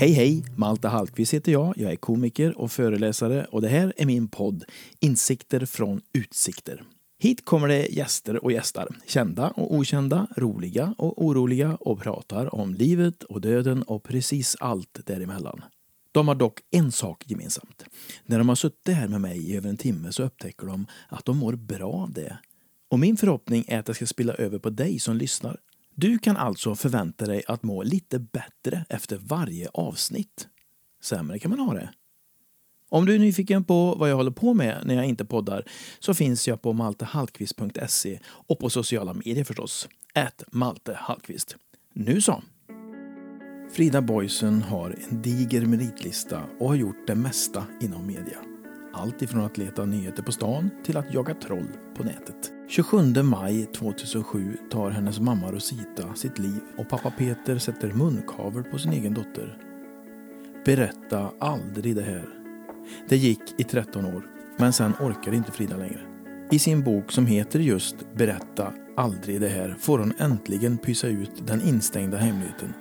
Hej hej! Malte Hallqvist heter jag. Jag är komiker och föreläsare och det här är min podd Insikter från utsikter. Hit kommer det gäster och gästar, kända och okända, roliga och oroliga och pratar om livet och döden och precis allt däremellan. De har dock en sak gemensamt. När de har suttit här med mig i över en timme så upptäcker de att de mår bra av det. Och min förhoppning är att det ska spilla över på dig som lyssnar. Du kan alltså förvänta dig att må lite bättre efter varje avsnitt. Sämre kan man ha det. Om du är nyfiken på vad jag håller på med när jag inte poddar så finns jag på maltehallqvist.se och på sociala medier förstås. Ät Malte Hallqvist. Nu så! Frida Boysen har en diger meritlista och har gjort det mesta inom media. Allt ifrån att leta nyheter på stan till att jaga troll på nätet. 27 maj 2007 tar hennes mamma Rosita sitt liv och pappa Peter sätter munkavel på sin egen dotter. Berätta aldrig det här. Det gick i 13 år, men sen orkade inte Frida längre. I sin bok som heter just Berätta aldrig det här får hon äntligen pysa ut den instängda hemligheten.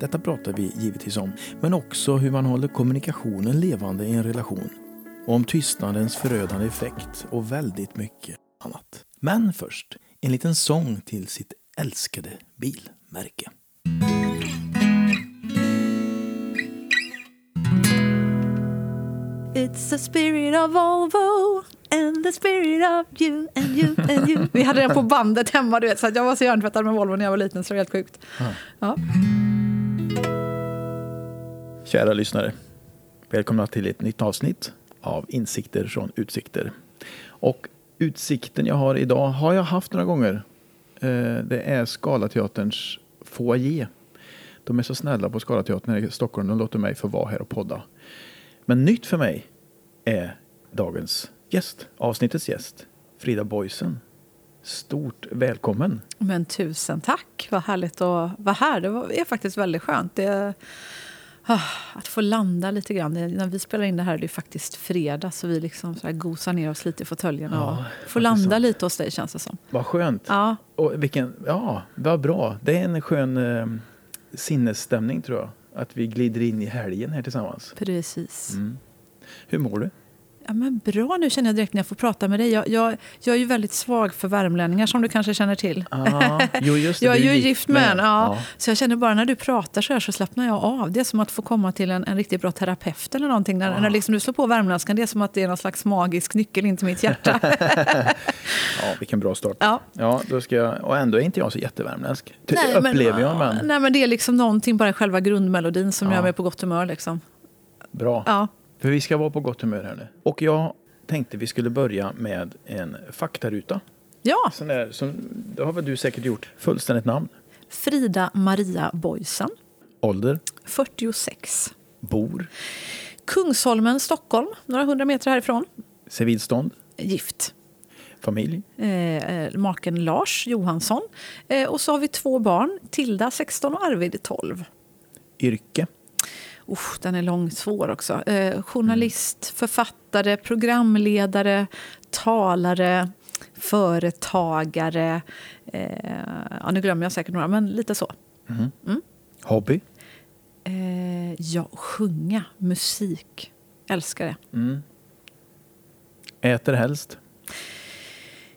Detta pratar vi givetvis om, men också hur man håller kommunikationen levande i en relation. Och om tystnadens förödande effekt och väldigt mycket annat. Men först, en liten sång till sitt älskade bilmärke. It's the spirit of Volvo and the spirit of you and you and you. Vi hade den på bandet hemma, du vet, så jag var så hjärntvättad med Volvo när jag var liten, så det var helt sjukt. Ja. Kära lyssnare, välkomna till ett nytt avsnitt av Insikter från utsikter. Och utsikten jag har idag har jag haft några gånger. Eh, det är Scalateaterns foyer. De är så snälla på Scalateatern i Stockholm. De låter mig få vara här och podda. Men nytt för mig är dagens gäst, avsnittets gäst, Frida Boysen. Stort välkommen! Men tusen tack, vad härligt att vara här. Det är faktiskt väldigt skönt. Det, ah, att få landa lite grann. När vi spelar in det här är det faktiskt fredag, så vi liksom så här gosar ner oss lite i fåtöljerna Ja, och får landa sant. lite hos dig, känns det som. Vad skönt! Ja, Och vilken, ja, vad bra. Det är en skön eh, sinnesstämning tror jag. Att vi glider in i helgen här tillsammans. precis. Mm. Hur mår du? Ja, men bra, nu känner jag direkt när jag får prata med dig. Jag, jag, jag är ju väldigt svag för värmlänningar, som du kanske känner till. Ah, jo, just det, Jag är ju gift med en. Ja. Ja. Så jag känner bara när du pratar så här så slappnar jag av. Det är som att få komma till en, en riktigt bra terapeut eller någonting. När, Ja. när liksom du slår på värmländskan, det är som att det är någon slags magisk nyckel in till mitt hjärta. ja, vilken bra start. ja. Ja, då ska jag, och ändå är inte jag så jättevärmländsk. Ty- Nej, men- upplever jag, men Nej, men det är liksom någonting bara själva grundmelodin som Ja. gör mig på gott humör. Liksom. bra. Ja. För vi ska vara på gott humör här nu. Och jag tänkte vi skulle börja med en faktaruta. ja, Sån där, som, det har väl du säkert gjort. Fullständigt namn, Frida Maria Boysen, ålder, 46. bor, Kungsholmen, Stockholm, några hundra meter härifrån. civilstånd, Gift. familj, eh, eh, maken Lars Johansson. Eh, och så har vi två barn, Tilda 16 och Arvid 12. yrke, Usch, den är långt svår också. Eh, journalist, författare, programledare, talare, företagare. Eh, ja, nu glömmer jag säkert några, men lite så. hobby, Eh, ja, sjunga, musik. Älskar det. äter helst,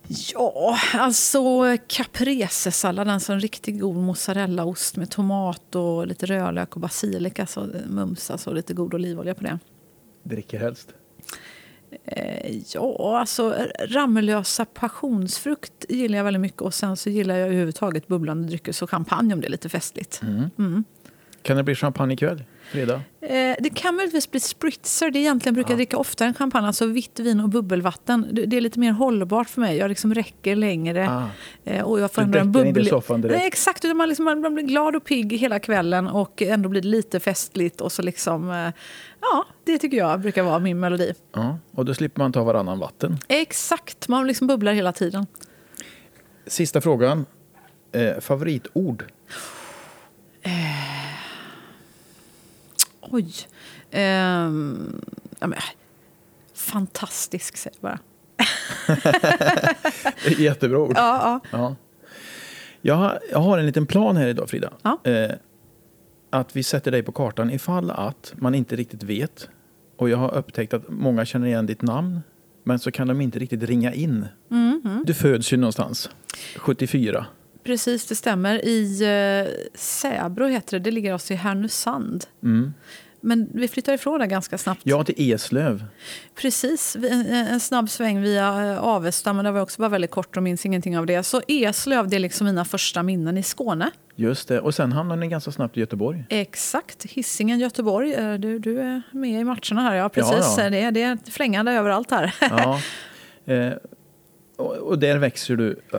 Ja, alltså caprese-sallad, alltså en riktigt god mozzarellaost med tomat och lite rödlök och basilika, så mums, alltså lite god olivolja på det. dricker helst. Eh, ja, alltså Ramlösa passionsfrukt gillar jag väldigt mycket och sen så gillar jag överhuvudtaget bubblande drycker, så champagne om det är lite festligt. Kan det bli champagne ikväll? Fredag? Eh, det kan möjligtvis bli spritzer. Det egentligen brukar jag Ja. dricka oftare än champagne. Alltså vitt vin och bubbelvatten. Det, det är lite mer hållbart för mig. Jag liksom räcker längre. Ah. Eh, och jag får Du en inte i bubbel... soffan direkt? Nej, exakt. Man, liksom, man blir glad och pigg hela kvällen och ändå blir det lite festligt. Och så liksom... Eh, ja, det tycker jag brukar vara min melodi. Ja, och då slipper man ta varannan vatten. Exakt. Man liksom bubblar hela tiden. Sista frågan. Eh, favoritord? Oj. Ehm, ja, men, fantastisk, säger jag bara. Jättebra ord. Ja, ja. Ja. Jag, har, jag har en liten plan här idag, Frida. Ja. Eh, att vi sätter dig på kartan ifall att man inte riktigt vet. Och jag har upptäckt att många känner igen ditt namn, men så kan de inte riktigt ringa in. Mhm. Du föds ju någonstans, 74. Precis, det stämmer. I eh, Säbro heter det. Det ligger alltså i Härnösand. Mm. Men vi flyttar ifrån det ganska snabbt. Ja, till Eslöv. Precis, en, snabb sväng via eh, Avesta, men det var också bara väldigt kort och minns ingenting av det. Så Eslöv, det är liksom mina första minnen i Skåne. Just det. Och sen hamnade ni ganska snabbt i Göteborg. Exakt, Hisingen, Göteborg. Eh, Du, du är med i matcherna här, ja precis. Ja, ja. Det, är- det är flängande överallt här. Ja. Eh, och, och där växer du upp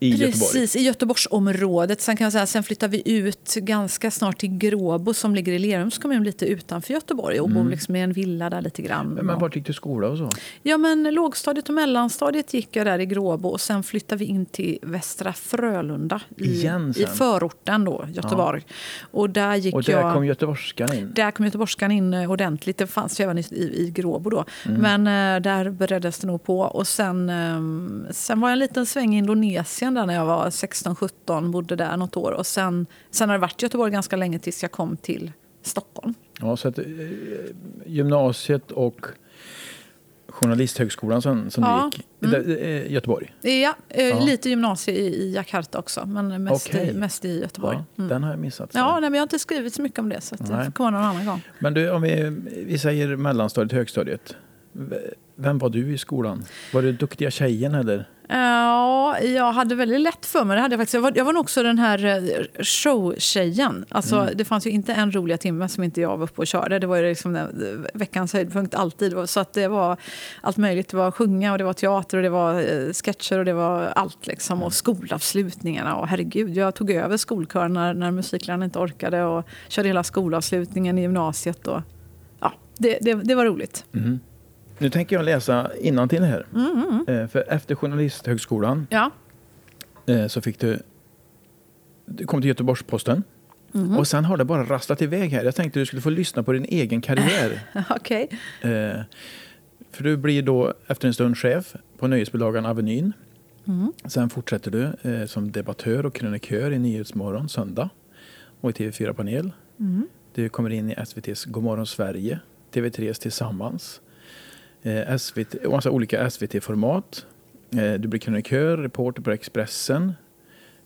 i Göteborg. Precis, i Göteborgsområdet. Sen kan jag säga, sen flyttar vi ut ganska snart till Gråbo som ligger i Lerums kommun lite utanför Göteborg och bor liksom i en villa där lite grann. Mm. Men vart gick du skola och så? Ja, men lågstadiet och mellanstadiet gick jag där i Gråbo och sen flyttade vi in till Västra Frölunda i, i förorten då, Göteborg. Och där gick Och där jag... kom göteborgskan in. Där kom göteborgskan in eh, ordentligt. Det fanns ju även i, i, Gråbo då. Mm. Men eh, där bereddes det nog på. Och sen, eh, sen var jag en liten sväng i Indonesien där när jag var 16-17. Bodde där något år. Och sen, sen har det varit Göteborg ganska länge tills jag kom till Stockholm. Ja, så att, eh, gymnasiet och Journalisthögskolan som, som Ja, du gick, det, eh, Göteborg. Ja, eh, lite gymnasie i, i Jakarta också. Men mest, Okej. i, mest i Göteborg. Ja, Mm. Den har jag missat. så. Ja, nej, men jag har inte skrivit så mycket om det. Så att det Nej. får komma någon annan gång. Men du, om vi, vi säger mellanstadiet, högstadiet. Vem var du i skolan? Var du duktiga tjejen eller? Ja, jag hade väldigt lätt för mig. Det hade jag, faktiskt. Jag, var, jag var nog också den här eh, showtjejen. Alltså, Mm. Det fanns ju inte en roliga timme som inte jag var uppe och körde. Det var ju liksom den, eh, veckans höjdpunkt alltid. Så att det var allt möjligt. Det var sjunga och det var teater och det var eh, sketcher och det var allt. Liksom. Mm. Och skolavslutningarna. Och herregud, jag tog över skolkören när, när musikläraren inte orkade och körde hela skolavslutningen i gymnasiet. Och, ja, det, det, det var roligt. Mhm. Nu tänker jag läsa innantill här. Mm, Eh, För efter Journalisthögskolan Ja. eh, så fick du... Du kom till Göteborgs-Posten. Mm. Och sen har det bara rasslat iväg här. Jag tänkte du skulle få lyssna på din egen karriär. Okej. Eh, för du blir då efter en stund chef på nöjesbilagan Avenyn. Mm. Sen fortsätter du som debattör och krönikör i Nyhetsmorgon söndag och i TV4 Panel. Mm. Du kommer in i SVTs Godmorgon Sverige, TV3s Tillsammans, SVT, och massa olika SVT-format. Eh, du blir krönikör, reporter på Expressen,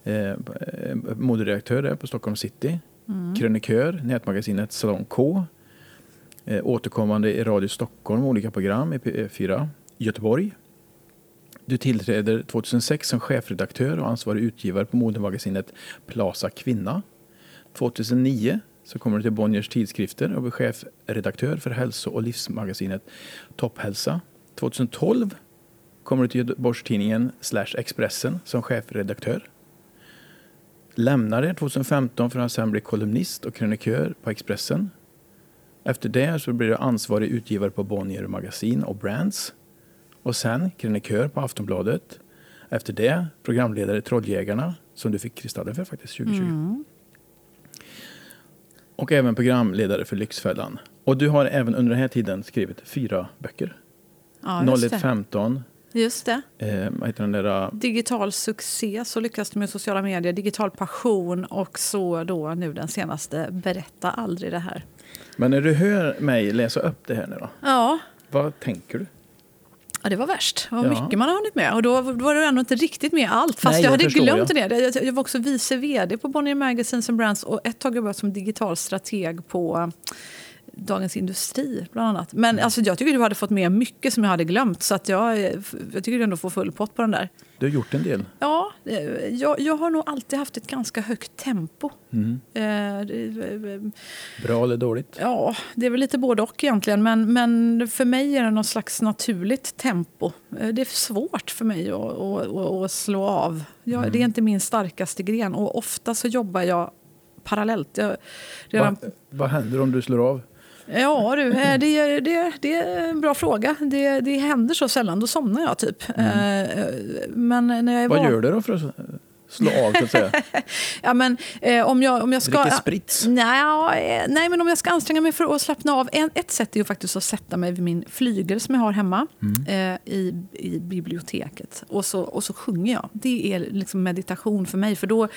eh, eh, moderedaktör där på Stockholm City, Mm. krönikör, nätmagasinet Salong K, eh, återkommande i Radio Stockholm, olika program i P4 Göteborg. Du tillträder 2006 som chefredaktör och ansvarig utgivare på modemagasinet Plaza Kvinna. 2009 så kommer du till Bonniers tidskrifter och blir chefredaktör för hälso och livsmagasinet Topphälsa. 2012 kommer du till Göteborgstidningen slash Expressen som chefredaktör. Lämnar det 2015 för att sen bli kolumnist och krönikör på Expressen. Efter det så blir du ansvarig utgivare på Bonnier Magasin och Brands. Och sen krönikör på Aftonbladet. Efter det programledare Trolljägarna som du fick Kristallen för faktiskt 2020. Mm. Och även programledare för Lyxfällan. Och du har även under den här tiden skrivit fyra böcker. Ja, just det. 0115, Just det. eh, heter den där? Digital succé, så lyckas du med sociala medier. Digital passion och så då nu den senaste Berätta aldrig det här. Men när du hör mig läsa upp det här nu då, Ja, vad tänker du? Ja, det var värst. Det var Ja. mycket man har hunnit med. Och då var det ändå inte riktigt med allt. Fast Nej, jag hade glömt jag. det. Jag, jag var också vice vd på Bonnier Magazines and Brands och ett tag jobbade som digital strateg på Dagens Industri bland annat. Men Mm. alltså, jag tycker du hade fått med mycket som jag hade glömt. Så att jag, jag tycker du ändå får full pott på den där. Du har gjort en del. Ja, eh, jag, jag har nog alltid haft ett ganska högt tempo. Mm. Eh, det- Bra eller dåligt? Ja, det är väl lite både och egentligen. Men, men för mig är det någon slags naturligt tempo. Eh, Det är svårt för mig att, att, att, slå av. Jag, Det är inte min starkaste gren. Och ofta så jobbar jag parallellt. Jag, redan, Va, vad händer om du slår av? Ja, du, eh, det, är- det, det är en bra fråga. Det, det händer så sällan. Då somnar jag typ. Eh, Men när jag är Mm. Vad gör du då för att slå av så att säga? Ja, men, eh, om, jag, om jag ska... Dricker sprits? Nej, nej, men om jag ska anstränga mig för att slappna av. En, ett sätt är ju faktiskt att sätta mig vid min flygel som jag har hemma Mm. eh, i, i biblioteket. Och så, och så sjunger jag. Det är liksom meditation för mig. För då,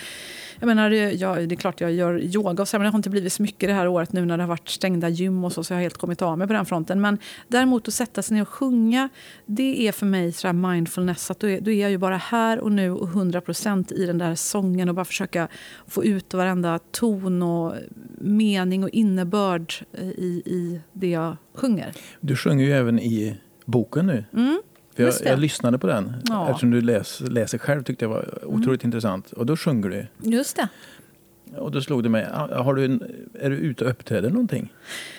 jag menar, jag, det är klart jag gör yoga och så, men det har inte blivit så mycket det här året nu när det har varit stängda gym och så, så jag har helt kommit av mig på den fronten. Men däremot att sätta sig ner och sjunga, det är för mig så mindfulness. Att då, är, då är jag ju bara här och nu och 100% i den där sången och bara försöka få ut varenda ton och mening och innebörd i, i det jag sjunger. Du sjunger ju även i boken nu. Mm, jag, jag lyssnade på den Ja. eftersom du läs, läser själv tyckte jag var otroligt intressant. Och då sjunger du. just det. Och då slog det mig, ah, har du en, är du ute och uppträder någonting?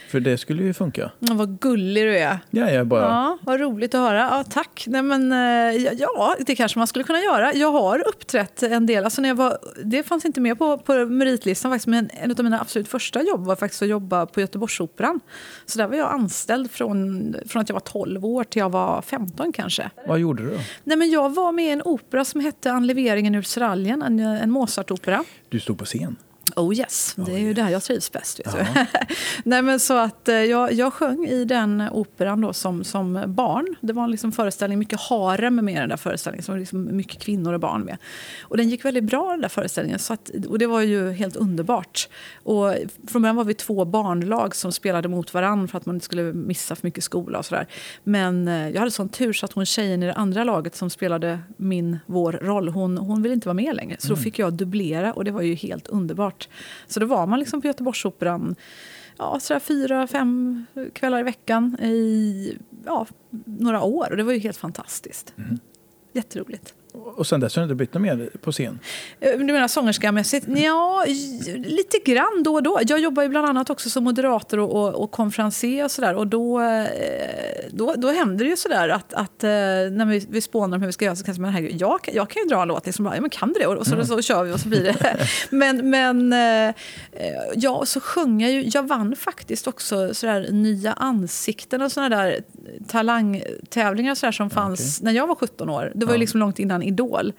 För det skulle ju funka. Ja, vad gullig du är. Ja, jag bara... Ja, vad roligt att höra. Ja, tack. Nej, men, eh, ja, det kanske man skulle kunna göra. Jag har uppträtt en del. Alltså när jag var, det fanns inte med på, på meritlistan, faktiskt, men en av mina absolut första jobb var faktiskt att jobba på Göteborgsoperan. Så där var jag anställd från, från att jag var 12 år till jag var 15 kanske. Vad gjorde du då? Nej, men jag var med i en opera som hette Anleveringen ur Seraljen, en, en Mozart-opera. Du stod på scen. Oh yes, det är ju där jag trivs bäst. Vet du. Nej, men så att, eh, jag, jag sjöng i den operan då som, som barn. Det var en liksom föreställning, mycket harem med den där föreställningen. Var liksom mycket kvinnor och barn med. Och den gick väldigt bra den där föreställningen. Så att, och det var ju helt underbart. Och från början var vi två barnlag som spelade mot varandra för att man inte skulle missa för mycket skola och sådär. Men eh, jag hade sån tur så att hon tjejen i det andra laget som spelade min, vår roll, hon, hon ville inte vara med längre. Så då fick jag dubblera och det var ju helt underbart. Så då var man liksom på Göteborgsoperan ja, sådär fyra, fem kvällar i veckan i ja, några år. Och det var ju helt fantastiskt. Jätteroligt. Och sen dess har du inte bytt något mer på scen? Eh, Du menar sångerskamässigt? Ja, lite grann då och då. Jag jobbar ju bland annat också som moderator och, och, och konferencier och sådär. Och då, eh, då, då händer det ju sådär att, att eh, när vi, vi spånar om hur vi ska göra så kanske man, herregud, jag, jag kan ju dra en låt. Liksom, bara, ja, men kan du det? Och så, så, kör vi och så blir det. men men ja, och så sjunger jag ju. Jag vann faktiskt också sådär nya ansikten och sådana där talangtävlingar sådär som fanns när jag var 17 år. Det var ju liksom långt innan Idol.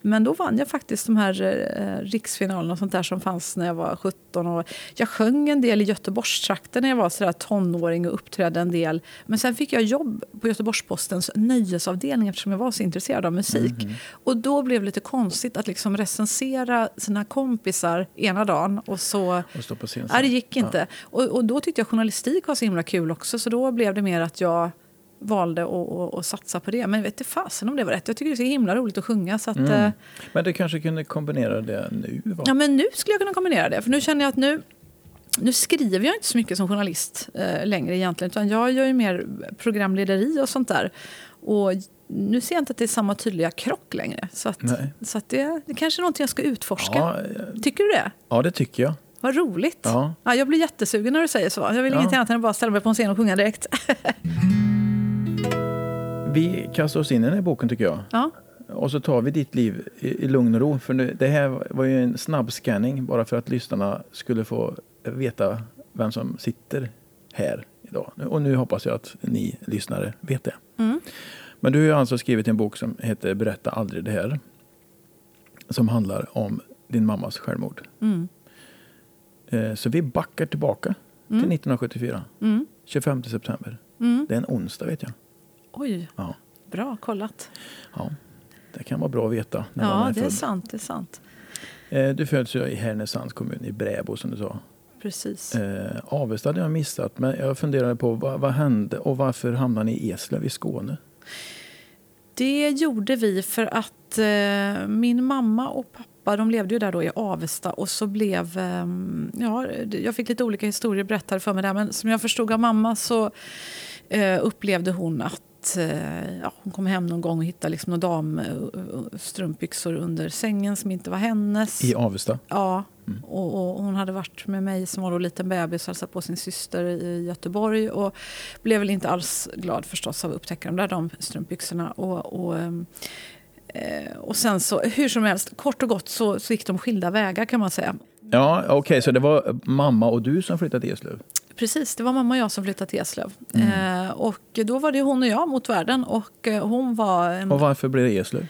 Men då vann jag faktiskt de här eh, riksfinalerna och sånt där som fanns när jag var 17. Och jag sjöng en del i Göteborgstrakten när jag var sådär tonåring och uppträdde en del. Men sen fick jag jobb på Göteborgs-Postens nöjesavdelning eftersom jag var så intresserad av musik. Och då blev det lite konstigt att liksom recensera sina kompisar ena dagen och så Och stå på scen? Nej, det gick inte. Och, och då tyckte jag journalistik var så himla kul också. Så då blev det mer att jag valde att, satsa på det. Men vet inte fasen om det var rätt. Jag tycker det är så himla roligt att sjunga. Så att, eh, Men du kanske kunde kombinera det nu? Va? ja, men nu skulle jag kunna kombinera det. För nu känner jag att nu, nu skriver jag inte så mycket som journalist eh, längre egentligen. Utan jag gör ju mer programlederi och sånt där. Och nu ser jag inte att det är samma tydliga krock längre. Så, att, så att det, det kanske är någonting jag ska utforska. Ja, eh, Tycker du det? ja, det tycker jag. Vad roligt. Ja. Ja, jag blir jättesugen när du säger så. Jag vill Ja. inget annat än att bara ställa mig på en scen och sjunga direkt. Vi kastar oss in i den här boken tycker jag. Ja. Och så tar vi ditt liv i, i lugn och ro. För nu, det här var ju en snabb scanning bara för att lyssnarna skulle få veta vem som sitter här idag. Och nu hoppas jag att ni lyssnare vet det. Mm. Men du har alltså skrivit en bok som heter Berätta aldrig det här. Som handlar om din mammas självmord. Mm. Eh, Så vi backar tillbaka till 1974. Mm. 25 september. Mm. Det är en onsdag vet jag. Oj, Ja, bra kollat. ja. Det kan vara bra att veta när man Ja, är det är född. sant. Det är sant. Eh, Du föds ju i Härnösands kommun, i Bräbo som du sa. Precis. Eh, Avesta hade jag missat, men jag funderade på vad, vad hände och varför hamnade ni i Eslöv i Skåne? Det gjorde vi för att eh, min mamma och pappa de levde ju där då i Avesta. Och så blev... Eh, ja, jag fick lite olika historier berättade för mig där. Men som jag förstod av mamma så eh, upplevde hon att eh, ja, hon kom hem någon gång och hittade liksom några damstrumpbyxor under sängen som inte var hennes. I Avesta? Ja, och, och hon hade varit med mig som var då liten bebis och hälsat på sin syster i Göteborg. Och blev väl inte alls glad förstås av att upptäcka de där damstrumpbyxorna. Och, och, ehm, eh, och sen så, hur som helst, kort och gott så, så gick de skilda vägar kan man säga. Ja, okej, så det var mamma och du som flyttade till Eslöv? Precis, det var mamma och jag som flyttade till Eslöv. Eh, och då var det hon och jag mot världen. Och eh, hon var en Och varför blev det Eslöv?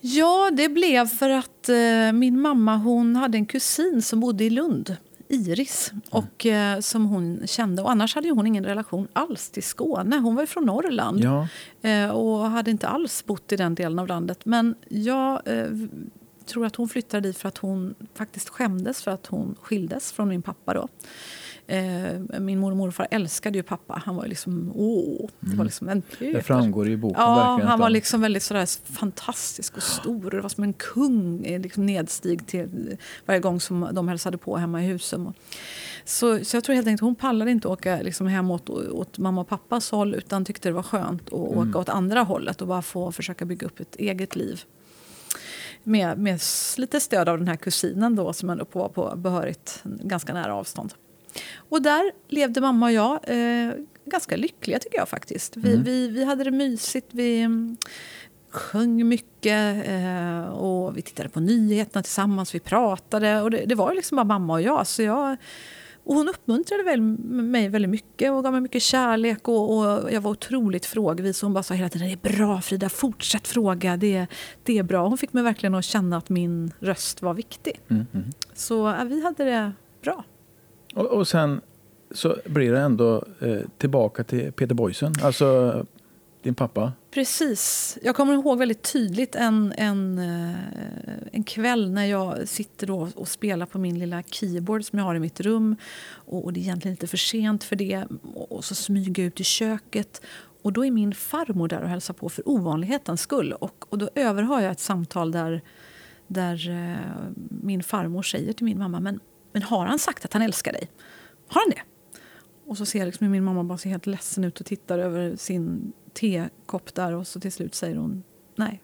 Ja, det blev för att eh, min mamma hon hade en kusin som bodde i Lund. Iris, och, eh, som hon kände. Och annars hade hon ingen relation alls till Skåne. Hon var ju från Norrland Ja. eh, och hade inte alls bott i den delen av landet. Men jag eh, tror att hon flyttade dit för att hon faktiskt skämdes för att hon skildes från min pappa. Då. Eh, min mormor och morfar älskade ju pappa. Han var liksom, åh, det var liksom en Det framgår i boken Ja, han var liksom väldigt sådär fantastisk och stor. Det var som en kung eh, liksom nedstig till varje gång som de hälsade på hemma i Husum. Så, så jag tror helt enkelt hon pallade inte åka liksom hem åt, mamma och pappas håll utan tyckte det var skönt att åka åt andra hållet och bara få försöka bygga upp ett eget liv. Med, med lite stöd av den här kusinen då som ändå var på behörigt ganska nära avstånd. Och där levde mamma och jag eh, ganska lyckliga tycker jag faktiskt. Vi, vi, vi hade det mysigt. Vi mm, sjöng mycket eh, och vi tittade på nyheterna tillsammans. Vi pratade och det, det var liksom bara mamma och jag. Så jag och hon uppmuntrade väl mig väldigt mycket och gav mig mycket kärlek. Och, och jag var otroligt frågvis. Hon bara sa hela tiden det är bra Frida, fortsätt fråga. Det, det är bra. Hon fick mig verkligen att känna att min röst var viktig. Mm, mm. Så ja, vi hade det bra. Och, och sen så blir det ändå eh, tillbaka till Peter Boysen, alltså din pappa. Precis. Jag kommer ihåg väldigt tydligt en, en, eh, en kväll när jag sitter då och spelar på min lilla keyboard som jag har i mitt rum. Och, och det är egentligen lite för sent för det. Och, och så smyger jag ut i köket. Och då är min farmor där och hälsar på för ovanlighetens skull. Och, och då överhör jag ett samtal där, där eh, min farmor säger till min mamma men, men har han sagt att han älskar dig? Har han det? Och så ser jag liksom min mamma bara ser helt ledsen ut och tittar över sin tekopp där och så till slut säger hon nej.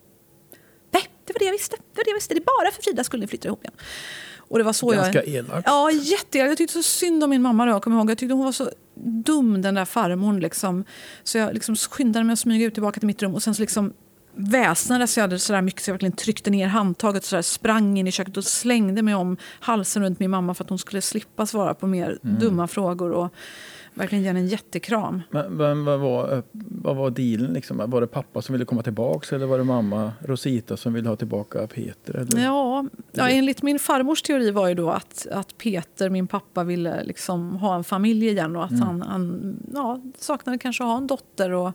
Nej, det var det jag visste. Det var det jag visste. Det är bara för Fridas skull ni flyttar ihop igen. Och det var så Ganska jag... elakt. Ja, jätteelakt. Jag tyckte så synd om min mamma då. Jag kommer ihåg. Jag tyckte hon var så dum den där farmorn liksom. Så jag liksom skyndade mig att smyga ut tillbaka till mitt rum och sen så liksom väsnades jag så där mycket så jag verkligen tryckte ner handtaget så där sprang in i köket och slängde mig om halsen runt min mamma för att hon skulle slippa svara på mer dumma frågor och verkligen ge en jättekram. Men, men vad, var, eh, vad var dealen? Liksom? Var det pappa som ville komma tillbaka eller var det mamma Rosita som ville ha tillbaka Peter? Eller? Ja, ja, enligt min farmors teori var ju då att, att Peter, min pappa, ville liksom ha en familj igen och att han, han ja, saknade kanske att ha en dotter. Och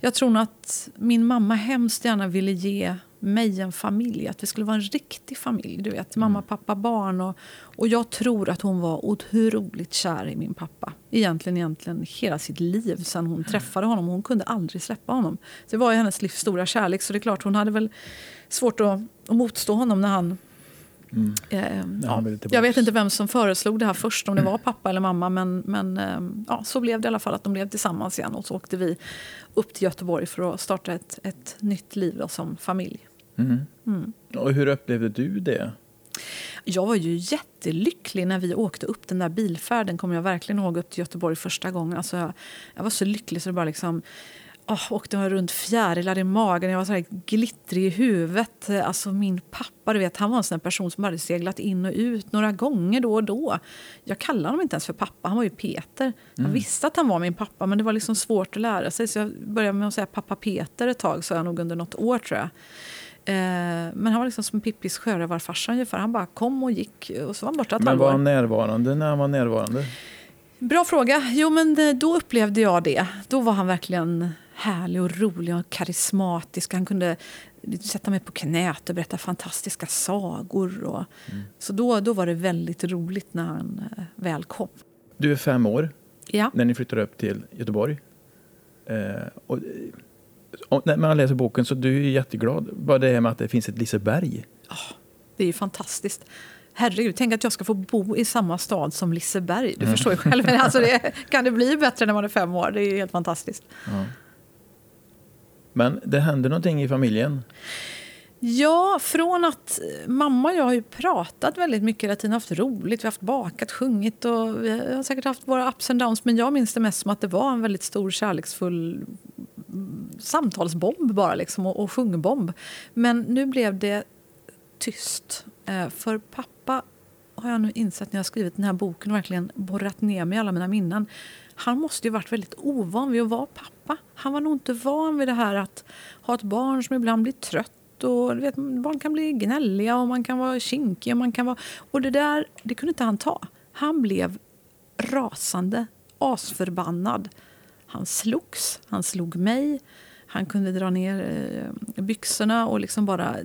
jag tror nog att min mamma hemskt gärna ville ge mig en familj, att vi skulle vara en riktig familj. Du vet, mamma, pappa, barn. Och, och jag tror att hon var otroligt kär i min pappa. Egentligen, egentligen hela sitt liv sen hon träffade honom. Hon kunde aldrig släppa honom. Det var ju hennes livs stora kärlek. Så det är klart, hon hade väl svårt att, att motstå honom när han Mm. Eh, ja. Jag vet inte vem som föreslog det här först, om det var pappa eller mamma. Men, men eh, ja, så blev det i alla fall att de blev tillsammans igen. Och så åkte vi upp till Göteborg för att starta ett, ett nytt liv då, som familj. Mm. Mm. Och hur upplevde du det? Jag var ju jättelycklig när vi åkte upp den där bilfärden. kommer jag verkligen ihåg upp till Göteborg första gången. Alltså jag, jag var så lycklig så det bara liksom... Oh, åkte jag runt fjärilar i magen, jag var så här glittrig i huvudet. Alltså min pappa, du vet, han var en sån person som hade seglat in och ut några gånger då och då. Jag kallade honom inte ens för pappa, han var ju Peter. Jag visste att han var min pappa, men det var liksom svårt att lära sig. Så jag började med att säga pappa Peter ett tag, så jag nog under något år tror jag. Eh, men han var liksom som Pippis sjörövarfarsa ungefär. Han bara kom och gick och så var han borta ett Men var han närvarande när han var närvarande? Bra fråga. Jo, men det- då upplevde jag det. Då var han verkligen härlig och rolig och karismatisk. Han kunde sätta mig på knät och berätta fantastiska sagor. Och, Så då, då var det väldigt roligt när han eh, väl kom. Du är fem år Ja. när ni flyttar upp till Göteborg. Eh, och, och när man läser boken så du är jätteglad. Bara det här med att det finns ett Liseberg. Det är ju fantastiskt. Herregud, tänk att jag ska få bo i samma stad som Liseberg. Du förstår ju själv. Alltså det, kan det bli bättre när man är fem år? Det är ju helt fantastiskt. Ja. Men det händer någonting i familjen. Ja, från att mamma och jag har ju pratat väldigt mycket hela tiden, haft roligt, vi har haft bakat, sjungit och vi har säkert haft våra ups and downs men jag minns det mest som att det var en väldigt stor kärleksfull samtalsbomb bara liksom och, och sjungbomb. Men nu blev det tyst. Eh, för pappa har jag nu insett när jag har skrivit den här boken och verkligen borrat ner mig i alla mina minnen. Han måste ju varit väldigt ovan vid att vara pappa. Han var nog inte van vid det här att ha ett barn som ibland blir trött. Och, du vet, barn kan bli gnälliga och man kan vara kinkig. Och, man kan vara, och det där det kunde inte han ta. Han blev rasande, asförbannad. Han slogs, han slog mig. Han kunde dra ner eh, byxorna och liksom bara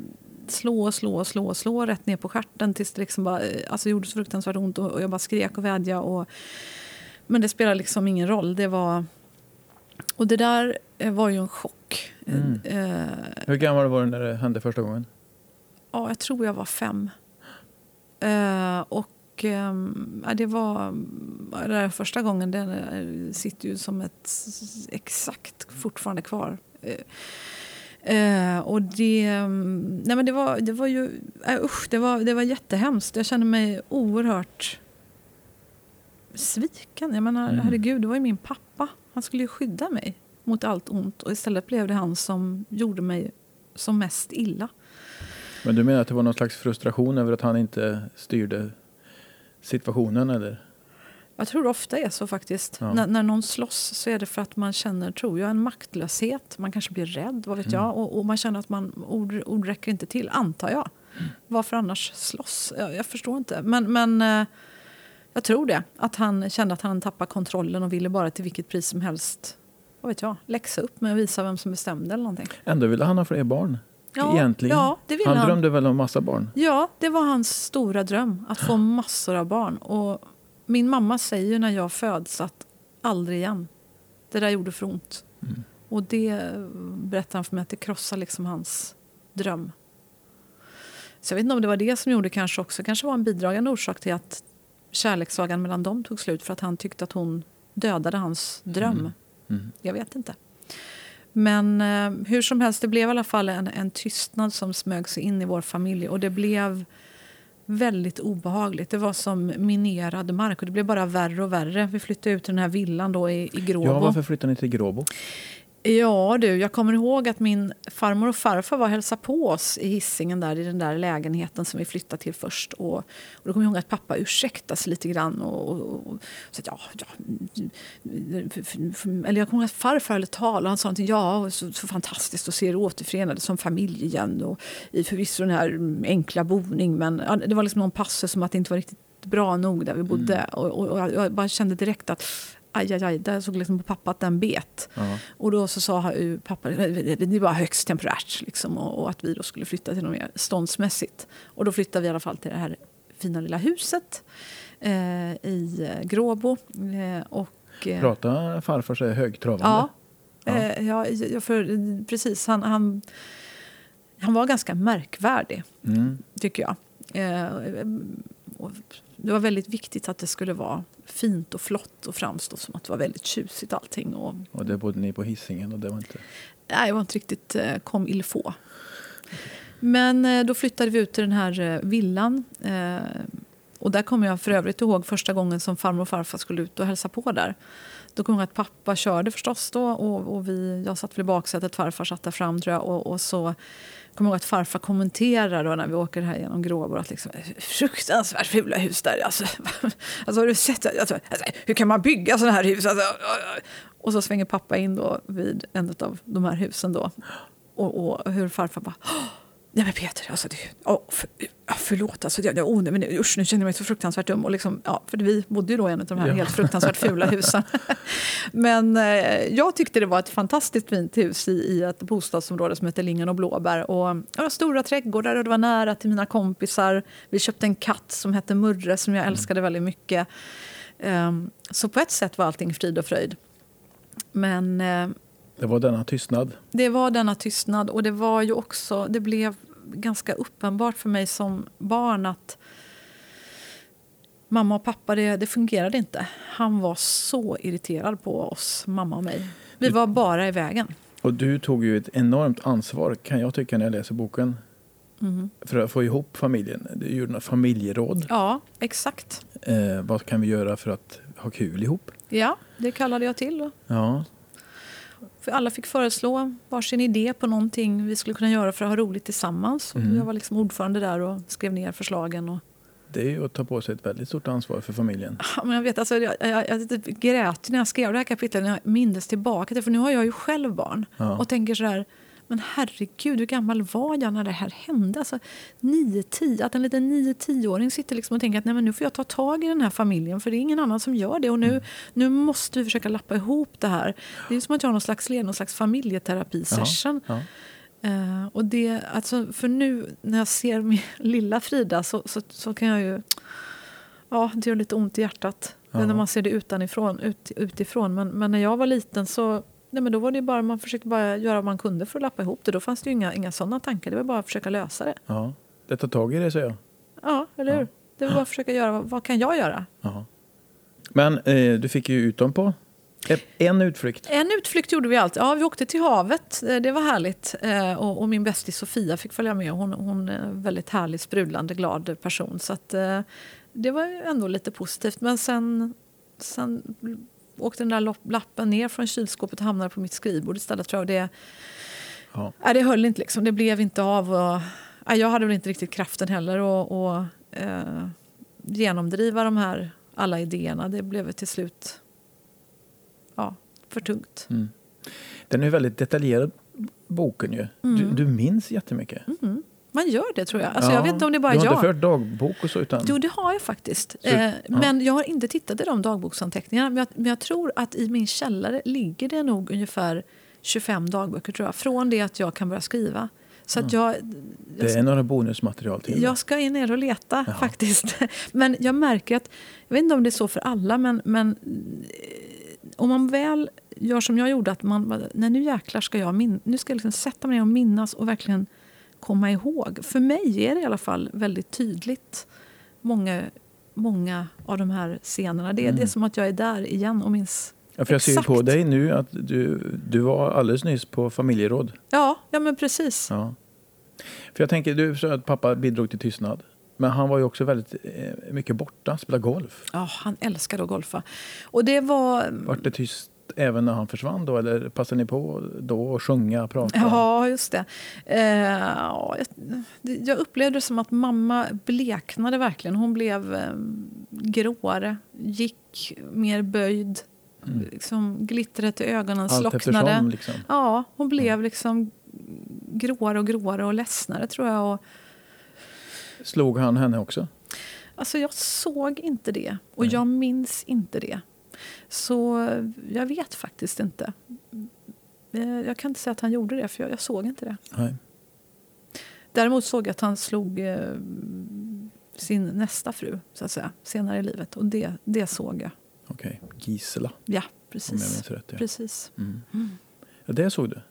slå, slå, slå, slå rätt ner på stjärten tills det liksom bara, eh, alltså gjorde så fruktansvärt ont. Och, jag bara skrek och vädjade. Och, men det spelar liksom ingen roll. Det var... Och det där eh, var ju en chock. Mm. Eh, Hur gammal var du när det hände första gången? ja, jag tror jag var fem. Eh, och ja, det var... Det där första gången, den eh, sitter ju som ett exakt fortfarande kvar. Eh, och det, mm, nej men det, var, det var ju... Eh, usch, det var, det var jättehemskt. Jag kände mig oerhört sviken. Jag menar, Mm. herregud, det var ju min pappa. Han skulle ju skydda mig mot allt ont. Och istället blev det han som gjorde mig som mest illa. Men du menar att det var någon slags frustration över att han inte styrde situationen eller? Jag tror ofta är så faktiskt. Ja. När, när någon slåss så är det för att man känner, tror jag, en maktlöshet. Man kanske blir rädd, vad vet Mm. jag. Och, och man känner att man, ord, ord räcker inte till, antar jag. Mm. Varför annars slåss? Jag, jag förstår inte. Men, men eh, jag tror det. Att han kände att han tappade kontrollen och ville bara till vilket pris som helst vad vet jag, läxa upp med och visa vem som bestämde eller någonting. Ändå ville han ha fler barn. Ja, Egentligen. Ja, det ville Han han. drömde väl om massa barn? Ja, det var hans stora dröm. Att få massor av barn. Och min mamma säger när jag föds att aldrig igen. Det där gjorde för ont. Mm. Och det berättar han för mig att det krossar liksom hans dröm. Så jag vet inte om det var det som gjorde kanske också. kanske var en bidragande orsak till att kärlekssagan mellan dem tog slut. För att han tyckte att hon dödade hans dröm. Mm. Mm. Jag vet inte. Men eh, hur som helst, det blev i alla fall en, en tystnad som smög sig in i vår familj. Och det blev väldigt obehagligt. Det var som minerad mark och det blev bara värre och värre. Vi flyttade ut till den här villan då i, i Gråbo. Ja, varför flyttade ni till Gråbo? Ja du, jag kommer ihåg att min farmor och farfar var och hälsade på oss i hissingen där i den där lägenheten som vi flyttade till först. Och, och då kommer jag ihåg att pappa ursäktade sig lite grann och, och, och sa att ja, ja, eller jag kommer ihåg att farfar höll ett tal och han sa någonting, ja, så, så fantastiskt att se er återförenade som familj igen och i förvisso den här enkla boning, men ja, det var liksom någon passus som att det inte var riktigt bra nog där vi bodde. Och, och, och jag bara kände direkt att aj, aj, aj, där såg liksom på pappa att den bet. Ja. Och då så sa ju pappa det var högst temporärt liksom, och, och att vi då skulle flytta till något mer ståndsmässigt. Och då flyttade vi i alla fall till det här fina lilla huset eh, i eh, Gråbo. Eh, och, eh, Prata farfar så högtravande? Ja, Ja. eh, ja, för, precis. Han, han, han var ganska märkvärdig, Mm. tycker jag. Eh, och det var väldigt viktigt att det skulle vara fint och flott och framstå som att det var väldigt tjusigt allting. Och, Och där bodde ni på hissingen och det var inte... Nej, det var inte riktigt eh, kom il faut. Men eh, då flyttade vi ut till den här eh, villan. Eh, och där kommer jag för övrigt ihåg första gången som farmor och farfar skulle ut och hälsa på där. Då kommer jag att pappa körde förstås då och, och vi, jag satt vid baksätet, farfar satt där fram tror jag. Och, och så kommer ihåg att farfar kommenterar då när vi åker här genom Gråbo att liksom, fruktansvärt fula hus där. Alltså, alltså har du sett? Alltså, alltså, hur kan man bygga sådana här hus? Alltså, och så svänger pappa in då vid en av de här husen då. Och, och hur farfar bara "Åh, Nej men Peter, alltså det, oh, för, förlåt. Alltså, det, oh, nej, men, usch, nu känner jag mig så fruktansvärt dum. Och liksom, ja, för vi bodde ju då i en av de här Ja. helt fruktansvärt fula husen. men eh, jag tyckte det var ett fantastiskt fint hus i, i ett bostadsområde som heter Lingen och Blåbär. Och, var stora trädgårdar och det var nära till mina kompisar. Vi köpte en katt som hette Murre som jag älskade väldigt mycket. Ehm, så på ett sätt var allting frid och fröjd. Men eh, Det var denna tystnad. det var denna tystnad och det var ju också, det blev ganska uppenbart för mig som barn att mamma och pappa, det, det fungerade inte. Han var så irriterad på oss, mamma och mig. Vi var bara i vägen. Och du tog ju ett enormt ansvar kan jag tycka när jag läser boken. Mhm. För att få ihop familjen. Du gjorde några familjeråd. Ja, exakt. Eh, vad kan vi göra för att ha kul ihop? Ja, det kallade jag till. Då. Ja, alla fick föreslå varsin idé på någonting vi skulle kunna göra för att ha roligt tillsammans. Mm. Jag var liksom ordförande där och skrev ner förslagen. Och det är ju att ta på sig ett väldigt stort ansvar för familjen. Ja, men jag, vet, alltså, jag, jag, jag grät när jag skrev det här kapitlet när jag mindes tillbaka till För nu har jag ju själv barn Ja. och tänker så här, men herregud, hur gammal var jag när det här hände? Alltså, 9, 10, att en liten 9-10-åring sitter liksom och tänker att Nej, men nu får jag ta tag i den här familjen för det är ingen annan som gör det. Och nu, mm. nu måste vi försöka lappa ihop det här. Det är som att jag har någon slags, någon slags familjeterapi-session. Ja, ja. uh, och det, alltså, för nu när jag ser min lilla Frida så, så, så kan jag ju... Ja, det gör lite ont i hjärtat ja. när man ser det utanifrån, ut, utifrån. Men, men när jag var liten så Nej, men då var det bara, man försökte bara göra vad man kunde för att lappa ihop det. Då fanns det ju inga, inga sådana tankar. Det var bara att försöka lösa det. Ja, det tar tag i det, säger jag. Ja, eller hur? Ja. Det var bara att försöka göra, vad, vad kan jag göra? Ja. Men eh, du fick ju ut dem på en utflykt. En utflykt gjorde vi alltid. Ja, vi åkte till havet. Eh, det var härligt. Eh, och, och min bästis Sofia fick följa med. Hon, hon är en väldigt härlig, sprudlande, glad person. Så att, eh, det var ändå lite positivt. Men sen, sen åkte den där lappen ner från kylskåpet och hamnade på mitt skrivbord istället. Tror jag. Det, ja. nej, det höll inte, liksom. det blev inte av. Och, nej, jag hade väl inte riktigt kraften heller att och, eh, genomdriva de här alla idéerna. Det blev till slut ja, för tungt. Mm. Den är väldigt detaljerad, boken. ju. Mm. Du, du minns jättemycket. Mm. Man gör det tror jag. Alltså, ja, jag vet inte om det är bara du har jag. inte fört dagbok och så? Utan... Jo, det har jag faktiskt. Så, eh, ja. Men jag har inte tittat i de dagboksanteckningarna. Men jag, men jag, tror att i min källare ligger det nog ungefär 25 dagböcker tror jag. Från det att jag kan börja skriva. Så att jag, det är några bonusmaterial till. Jag ska in ner och leta ja. faktiskt. Men jag märker att, jag vet inte om det är så för alla, men, men eh, om man väl gör som jag gjorde, att man, nej nu jäklar ska jag, min, nu ska jag liksom sätta mig ner och minnas och verkligen komma ihåg. För mig är det i alla fall väldigt tydligt, många, många av de här scenerna. Det, mm. det är som att jag är där igen och minns Ja, för jag ser på dig nu att du, du var alldeles nyss på familjeråd. Ja, ja men precis. Ja. För jag tänker, du sa att pappa bidrog till tystnad. Men han var ju också väldigt eh, mycket borta, spelade golf. Ja, han älskade att golfa. Och det var... Vart det tyst även när han försvann då? Eller passade ni på då att sjunga, prata? Ja, just det. Eh, jag upplevde det som att mamma bleknade verkligen. Hon blev eh, gråare, gick mer böjd. Mm. Liksom, glittret i ögonen Allt slocknade. Eftersom, liksom. Ja, hon blev liksom gråare och gråare och ledsnare tror jag. Och... Slog han henne också? Alltså jag såg inte det och Nej. jag minns inte det. Så jag vet faktiskt inte. Eh, jag kan inte säga att han gjorde det, för jag, jag såg inte det. Nej. Däremot såg jag att han slog eh, sin nästa fru, så att säga, senare i livet. Och det, det såg jag. Okej. Okay. Gisela. Ja, precis. Rätt, ja. precis. Mm. Mm. Ja, det såg du?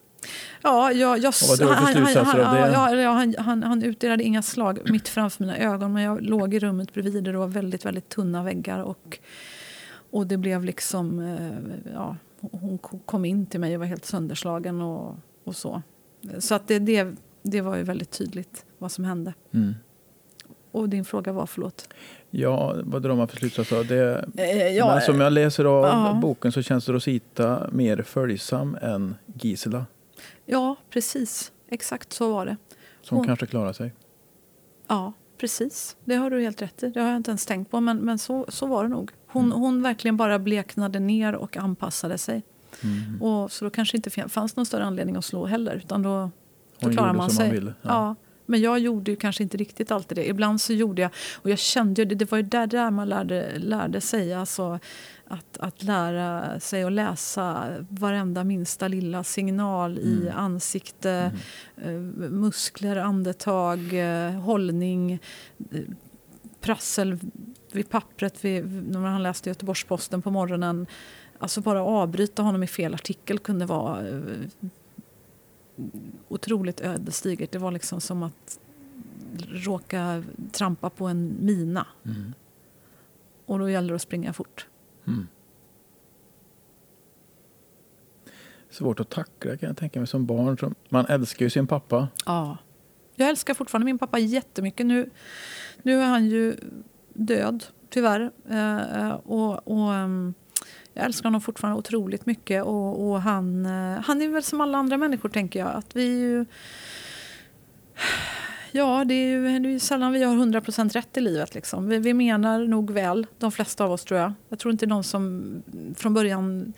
Ja, jag, jag, vad var det för slutsatser av det? Ja, ja, han, han, han utdelade inga slag mitt framför mina ögon men jag låg i rummet bredvid och det var väldigt, väldigt tunna väggar. Och och det blev liksom... Eh, ja, hon kom in till mig och var helt sönderslagen och, och så. Så att det, det, det var ju väldigt tydligt vad som hände. Mm. Och din fråga var, förlåt? Ja, vad drar man för slutsatser? Det, eh, ja, som jag läser av ja. boken så känns Rosita mer följsam än Gisela. Ja, precis. Exakt så var det. Som Hon, kanske klarar sig. Ja, precis. Det har du helt rätt i. Det har jag inte ens tänkt på, men, men så, så var det nog. Hon, mm. hon verkligen bara bleknade ner och anpassade sig. Mm. Och, så då kanske inte fanns någon större anledning att slå heller. Utan då, då klarar man sig. Man ja. ja. Men jag gjorde ju kanske inte riktigt alltid det. Ibland så gjorde jag, och jag kände det, det var ju där, där man lärde, lärde sig. Alltså, att, att lära sig att läsa varenda minsta lilla signal mm. i ansikte, mm. eh, muskler, andetag, eh, hållning, eh, prassel vid pappret vid, när han läste Göteborgs-Posten på morgonen. Alltså bara avbryta honom i fel artikel kunde vara otroligt ödesdigert. Det var liksom som att råka trampa på en mina. Mm. Och då gäller det att springa fort. Mm. Svårt att tackla kan jag tänka mig som barn. Man älskar ju sin pappa. Ja. Jag älskar fortfarande min pappa jättemycket. Nu, nu är han ju död, tyvärr. Eh, och, och um, jag älskar honom fortfarande otroligt mycket. Och, och han, eh, han är väl som alla andra människor, tänker jag. Att vi ju, Ja, det är ju det är sällan vi har 100% rätt i livet. Liksom. Vi, vi, menar nog väl, de flesta av oss tror jag. Jag tror inte någon som från början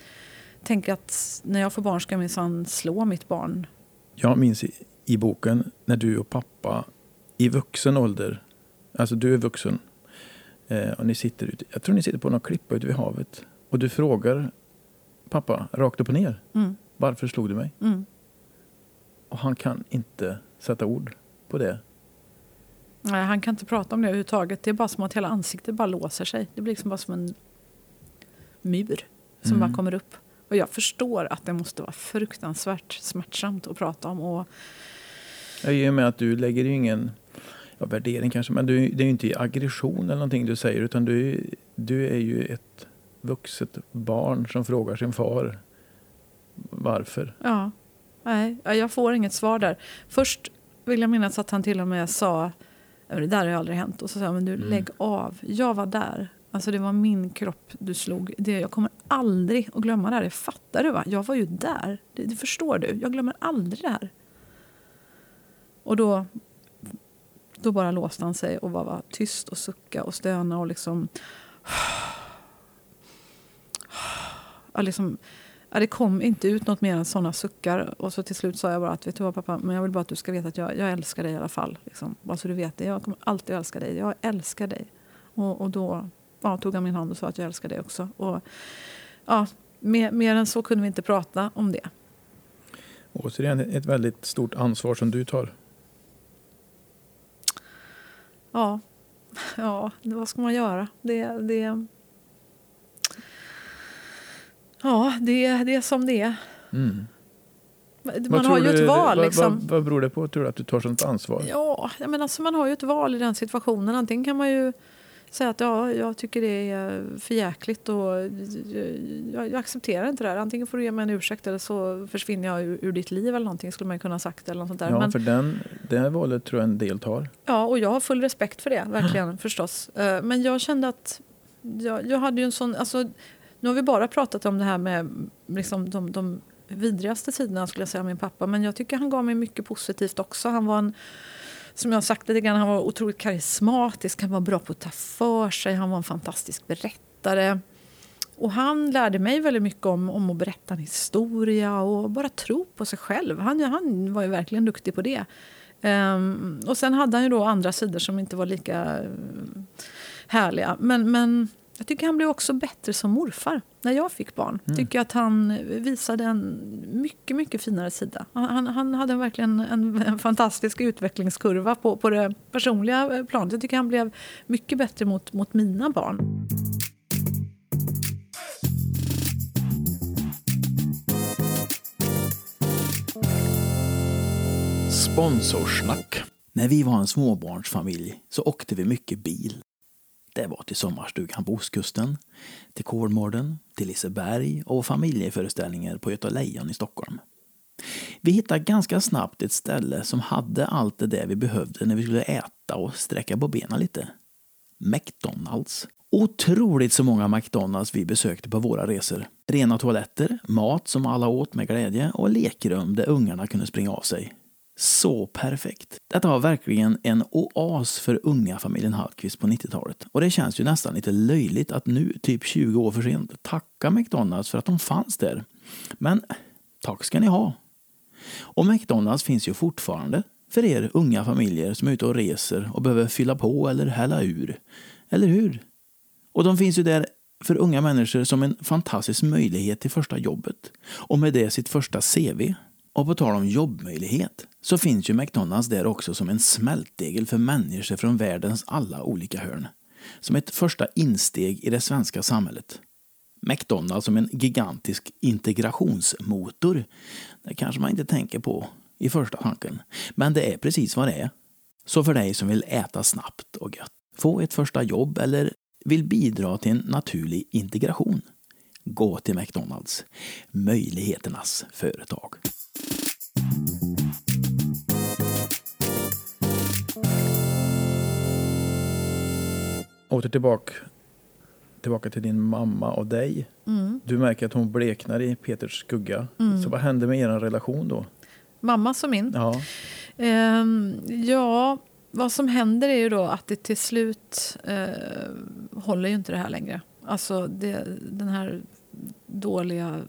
tänker att när jag får barn ska jag minsann slå mitt barn Jag minns i, i boken när du och pappa i vuxen ålder, alltså du är vuxen eh, och ni sitter ute, jag tror ni sitter på någon klippa ute vid havet och du frågar pappa rakt upp och ner. Mm. Varför slog du mig? Mm. Och han kan inte sätta ord på det. Nej, han kan inte prata om det överhuvudtaget. Det är bara som att hela ansiktet bara låser sig. Det blir liksom bara som en mur som Mm. bara kommer upp. Och jag förstår att det måste vara fruktansvärt smärtsamt att prata om. Och, I och med att du lägger ju ingen ja, värdering kanske, men du, det är ju inte aggression eller någonting du säger utan du, du är ju ett vuxet barn som frågar sin far varför. ja, nej, ja, jag får inget svar där. Först vill jag minnas att han till och med sa "Ja, det där har ju aldrig hänt. Och så sa jag, men du Mm. lägg av. Jag var där. Alltså det var min kropp du slog. Det, jag kommer aldrig att glömma det här. Det fattar du va? Jag var ju där. Det, det förstår du. Jag glömmer aldrig det här. Och då, då bara låste han sig och bara var tyst och sucka och stöna och liksom... Ja, liksom ja, det kom inte ut något mer än såna suckar. Och så till slut sa jag bara att vet du vad pappa, men jag vill bara att du ska veta att jag, jag älskar dig i alla fall. Liksom. Bara så du vet det. Jag kommer alltid älska dig. Jag älskar dig. Och, och då ja, tog han min hand och sa att jag älskar dig också. Och, ja, mer, mer än så kunde vi inte prata om det. Återigen ett väldigt stort ansvar som du tar. Ja, ja vad ska man göra? Det, det, ja, det, det är som det är. Mm. Vad Man har ju ett du- val. Vad, Liksom. vad, vad beror det på tror du att du tar sånt ansvar? Ja, menar, alltså man har ju ett val i den situationen. Antingen kan man ju säga att ja, jag tycker det är för jäkligt och jag, jag accepterar inte det här. Antingen får du ge mig en ursäkt eller så försvinner jag ur, ur ditt liv eller någonting skulle man kunna ha sagt eller något sånt där. Ja, Men, för den, det här valet tror jag en del tar. ja, och jag har full respekt för det, verkligen förstås. Eh, Men jag kände att jag, jag hade ju en sån, alltså nu har vi bara pratat om det här med liksom de, de vidrigaste sidorna skulle jag säga av min pappa. Men jag tycker han gav mig mycket positivt också. Han var en, som jag har sagt lite grann, han var otroligt karismatisk, han var bra på att ta för sig, han var en fantastisk berättare. Och han lärde mig väldigt mycket om, om att berätta en historia och bara tro på sig själv. Han, han var ju verkligen duktig på det. Um, och sen hade han ju då andra sidor som inte var lika eh, härliga. Men, men jag tycker han blev också bättre som morfar när jag fick barn. Mm. tycker jag att han visade en mycket, mycket finare sida. Han, han, hade verkligen en, en fantastisk utvecklingskurva på, på det personliga planet. Jag tycker han blev mycket bättre mot, mot mina barn. Sponsorsnack. När vi var en småbarnsfamilj så åkte vi mycket bil. Det var till sommarstugan på ostkusten, till Kolmården, till Liseberg och familjeföreställningar på Göta Lejon i Stockholm. Vi hittade ganska snabbt ett ställe som hade allt det där vi behövde när vi skulle äta och sträcka på benen lite. McDonalds. Otroligt så många McDonalds vi besökte på våra resor. Rena toaletter, mat som alla åt med glädje och lekrum där ungarna kunde springa av sig. Så perfekt. Detta var verkligen en oas för unga familjen Hallqvist på 90-talet. Och det känns ju nästan lite löjligt att nu, typ 20 år för sent, tacka McDonalds för att de fanns där. Men tack ska ni ha. Och McDonalds finns ju fortfarande för er unga familjer som är ute och reser och behöver fylla på eller hälla ur. Eller hur? Och de finns ju där för unga människor som en fantastisk möjlighet till första jobbet. Och med det sitt första CV. Och på tal om jobbmöjlighet så finns ju McDonalds där också som en smältdegel för människor från världens alla olika hörn. Som ett första insteg i det svenska samhället. McDonalds som en gigantisk integrationsmotor. Det kanske man inte tänker på i första tanken. Men det är precis vad det är. Så för dig som vill äta snabbt och gött, få ett första jobb eller vill bidra till en naturlig integration, gå till McDonalds. Möjligheternas företag. Åter tillbaka, tillbaka till din mamma och dig. Mm. Du märker att hon bleknar i Peters skugga. Så vad hände med er relation då? Mamma som min. Ja, Ehm, ja, vad som händer är ju då att det till slut eh, håller ju inte det här längre. Alltså det, den här dåliga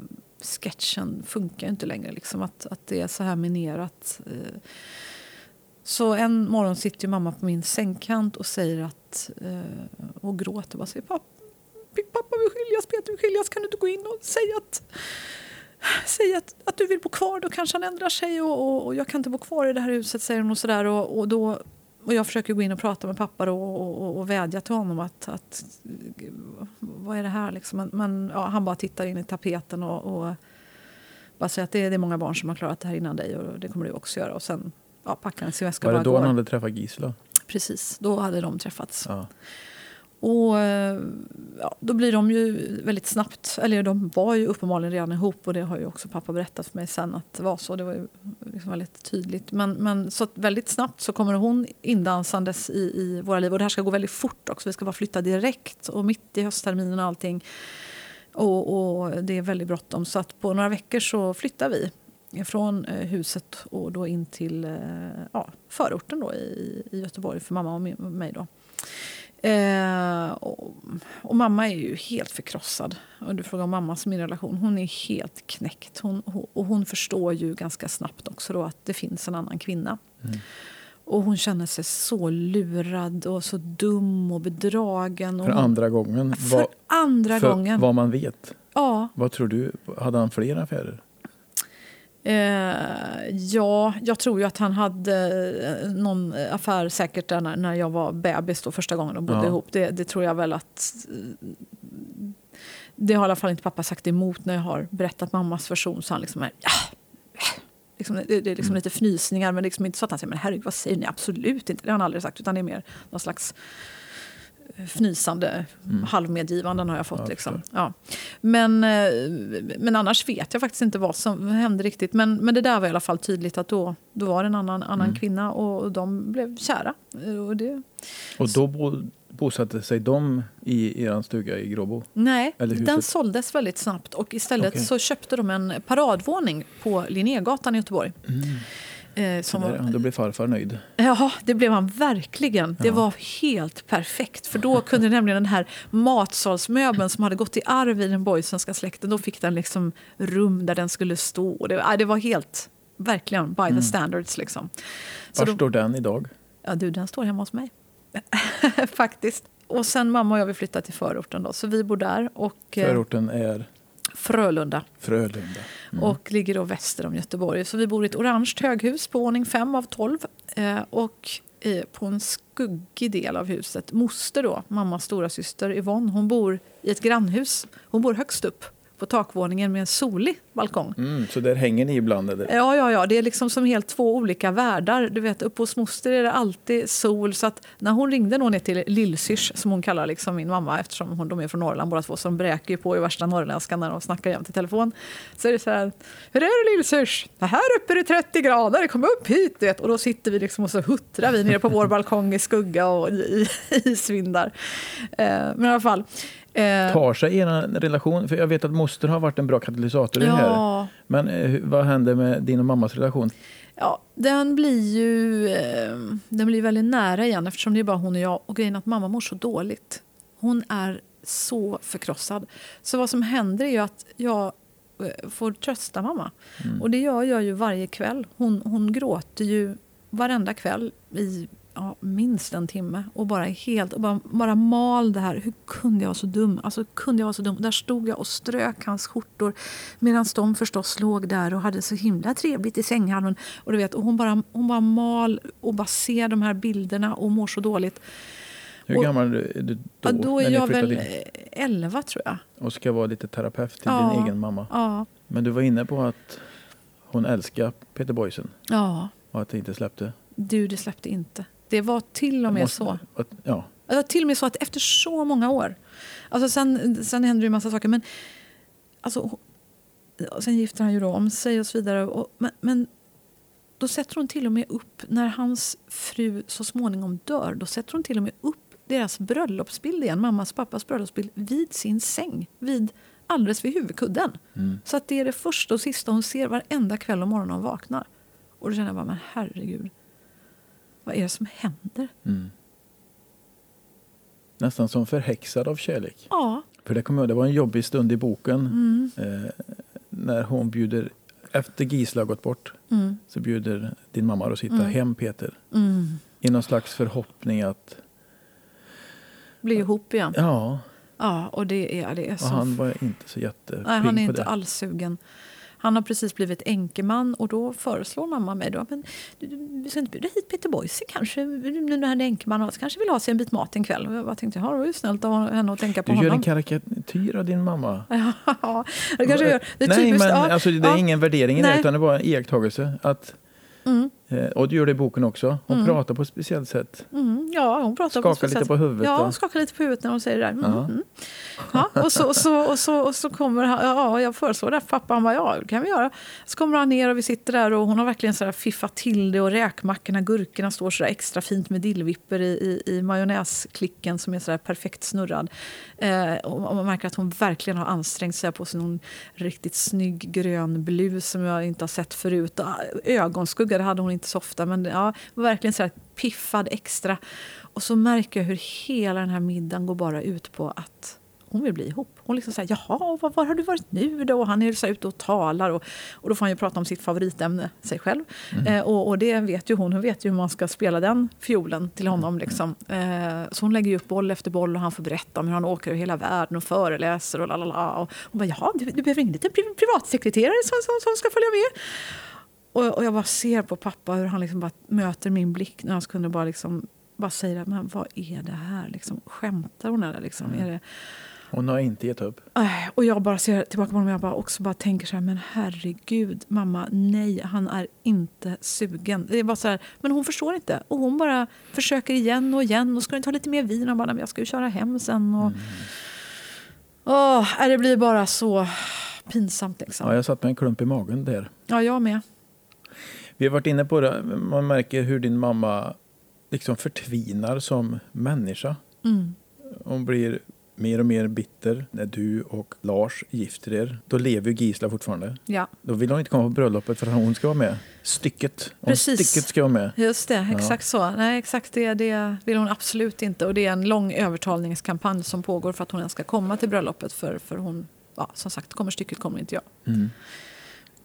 sketchen funkar ju inte längre. Liksom, att, att det är så här minerat. Eh. Så en morgon sitter ju mamma på min sängkant och säger att, eh, och gråter. Bara säger, pappa, pappa vill skiljas, Peter vill skiljas. Kan du inte gå in och säga att, säga att, att du vill bo kvar? Då kanske han ändrar sig och, och, och jag kan inte bo kvar i det här huset, säger hon. Och, så där, och, och då och jag försöker gå in och prata med pappa och, och, och, vädja till honom att, att vad är det här liksom? Men, men ja, han bara tittar in i tapeten och, och bara säger att det är, det är många barn som har klarat det här innan dig och det kommer du också göra. Och sen ja, packar han sin väska Var det och då han hade träffat Gisela? Precis, då hade de träffats. Ja. Och eh, ja, då blir de ju väldigt snabbt, eller de var ju uppenbarligen redan ihop och det har ju också pappa berättat för mig sen att det var så. Det var ju liksom väldigt tydligt. Men, men så väldigt snabbt så kommer hon indansandes i, i våra liv och det här ska gå väldigt fort också. Vi ska bara flytta direkt och mitt i höstterminen och allting. Och, och det är väldigt bråttom så att på några veckor så flyttar vi från eh, huset och då in till eh, ja, förorten då i, i Göteborg för mamma och mig. Då. Eh, och, och, mamma är ju helt förkrossad. Och du frågar om mammas min relation. Hon är helt knäckt. Hon, och hon förstår ju ganska snabbt också då att det finns en annan kvinna. Mm. Och hon känner sig så lurad och så dum och bedragen. För andra gången? För vad, andra för gången. vad man vet? Ja. Vad tror du? Hade han fler affärer? Eh, ja, jag tror ju att han hade eh, någon affär säkert där när, när jag var bebis då, första gången de bodde ja. ihop. Det, det, tror jag väl att... Eh, det har i alla fall inte pappa sagt emot när jag har berättat mammas version. Så han liksom är, ja, liksom, det, det, är liksom mm. lite fnysningar men liksom inte så att han säger men herregud vad säger ni? Absolut inte. Det har han aldrig sagt utan det är mer någon slags fnysande mm. halvmedgivanden har jag fått. Ja, liksom. ja. men, eh, men annars vet jag faktiskt inte vad som hände riktigt. Men, men det där var i alla fall tydligt att då, då var det en annan, annan mm. kvinna och de blev kära. Och, det, och då bo, bosatte sig de i er stuga i Gråbo? Nej, den såldes väldigt snabbt och istället okay. så köpte de en paradvåning på Linnégatan i Göteborg. Mm. Eh, som då blev farfar nöjd. Ja, det blev han verkligen. Det ja. var helt perfekt. För då kunde nämligen den här matsalsmöbeln som hade gått i arv i den boysenska släkten, då fick den liksom rum där den skulle stå. Det, det var helt, verkligen, by mm. the standards. Liksom. Var då, står den idag? Ja, du, den står hemma hos mig. Faktiskt. Och sen mamma och jag vill flytta till förorten då, så vi bor där. Och, eh, förorten är? Frölunda. Frölunda. Mm. Och ligger då väster om Göteborg. Så vi bor i ett orange höghus på våning 5 av 12. Eh, och eh, på en skuggig del av huset, moster då, mammas stora syster Yvonne, hon bor i ett grannhus. Hon bor högst upp på takvåningen med en solig balkong. Mm, så där hänger ni ibland? Eller? Ja, ja, ja, det är liksom som helt två olika världar. Du vet, uppe hos moster är det alltid sol. Så att när hon ringde ner till Lillsyrs, som hon kallar liksom min mamma eftersom hon, de är från Norrland båda två, så de bräker på i värsta norrländska när de snackar jämt i telefon. Så är det så här, hur är det Lillsyrs? Här uppe är det 30 grader, kom upp hit! Vet. Och då sitter vi liksom och så huttrar vi nere på vår balkong i skugga och i, i isvindar. Eh, men i alla fall. Eh, Tar sig er relation? För jag vet att moster har varit en bra katalysator i ja. det här. Men eh, vad händer med din och mammas relation? Ja, den blir ju eh, den blir väldigt nära igen eftersom det är bara hon och jag. Och grejen att mamma mår så dåligt. Hon är så förkrossad. Så vad som händer är ju att jag får trösta mamma. Mm. Och det gör jag ju varje kväll. Hon, hon gråter ju varenda kväll i ja, minst en timme och bara helt och bara, bara mal det här. Hur kunde jag vara så dum? Alltså, kunde jag vara så dum? Där stod jag och strök hans skjortor medan de förstås låg där och hade så himla trevligt i sänghalmen. Och, du vet, och hon, bara, hon bara mal och bara ser de här bilderna och mår så dåligt. Hur gammal är du då? Ja, då är jag väl in? 11 tror jag. Och ska vara lite terapeut till ja, din egen mamma. Ja. Men du var inne på att hon älskar Peter Boysen. Ja. Och att det inte släppte. Du, det släppte inte. Det var till och med måste, så. Ja. Det var till och med så att efter så många år... Alltså sen, sen hände det en massa saker. Men alltså, sen gifter han ju då om sig och så vidare. Och, men, men då sätter hon till och med upp, när hans fru så småningom dör, då sätter hon till och med upp deras bröllopsbild igen, mammas pappas bröllopsbild, vid sin säng. Vid, alldeles vid huvudkudden. Mm. Så att det är det första och sista hon ser varenda kväll och morgon hon vaknar. Och då känner jag bara, men herregud. Vad är det som händer? Mm. Nästan som förhäxad av kärlek. Ja. För det, kom, det var en jobbig stund i boken. Mm. Eh, när hon bjuder, efter Gisla gått bort, Mm. så bjuder din mamma Rosita Mm. hem Peter. Mm. I någon slags förhoppning att, Blir ihop igen. ja, Ja, och det är, det är och så... han var inte så jättepigg Nej, han är på inte det. alls sugen. Han har precis blivit enkeman och då föreslår mamma mig då, men du, du, vi ska inte bjuda hit Peter Boise kanske, nu när han är enkeman, kanske vill ha sig en bit mat en kväll. Och jag tänkte, ja, det var ju snällt av henne att tänka på Du gör en honom. karikatyr av din mamma. Ja, det kanske jag gör. Det Nej, typiskt, men ja, alltså, det är ja. ingen värdering i det, utan det var en iakttagelse. Att, Mm, eh, och du gör det i boken också. Hon Mm. pratar på ett speciellt sätt. mm, ja, hon pratar Skakar på lite på huvudet. Ja, hon skakar lite på huvudet när hon säger det där. Mm, mm. Ja, och, så, och, så, och, så, och så kommer han, ja, jag föreslår det pappa, han bara, ja det kan vi göra. Så kommer han ner och vi sitter där och hon har verkligen så fiffat till det och räkmackorna, gurkorna står så där extra fint med dillvipper i, i, i majonnäsklicken som är så där perfekt snurrad. Eh, och man märker att hon verkligen har ansträngt sig på sig någon riktigt snygg grön blus som jag inte har sett förut. Och Ögonskugga, det hade hon inte så ofta, men ja, verkligen så här piffad extra. Och så märker jag hur hela den här middagen går bara ut på att hon vill bli ihop. Hon liksom säger jaha, var, var har du varit nu då? Och han är så här ute och talar och, och då får han ju prata om sitt favoritämne, sig själv. Eh, och, och det vet ju hon, hon vet ju hur man ska spela den fiolen till honom. Liksom. Eh, så hon lägger upp boll efter boll och han får berätta om hur han åker över hela världen och föreläser och lalala. Och hon bara, jaha, du, du behöver ingen liten pri- privatsekreterare som, som, som ska följa med? Och, och jag bara ser på pappa hur han liksom bara möter min blick när han kunde bara liksom bara säga men vad är det här? Liksom, skämtar hon eller? Liksom? Är det, Hon har inte gett upp. Äh, och jag bara ser tillbaka på honom och jag bara också bara tänker så här, men herregud mamma, nej, han är inte sugen. Det är bara så här, men hon förstår inte. Och hon bara försöker igen och igen och ska du inte ha lite mer vin? Och bara, men jag ska ju köra hem sen. Och, Åh, äh, det blir bara så pinsamt liksom. Ja, jag satt med en klump i magen där. Ja, jag med. Vi har varit inne på det. Man märker hur din mamma liksom förtvinar som människa. Mm. Hon blir mer och mer bitter när du och Lars gifter er. Då lever ju Gisla fortfarande. Ja, Då vill hon inte komma på bröllopet för att hon ska vara med. Stycket. Hon Precis. stycket ska vara med. just det. Exakt så. Nej, exakt det, det vill hon absolut inte. Och det är en lång övertalningskampanj som pågår för att hon ens ska komma till bröllopet. För, för hon, ja, som sagt, kommer stycket kommer inte jag. Mm.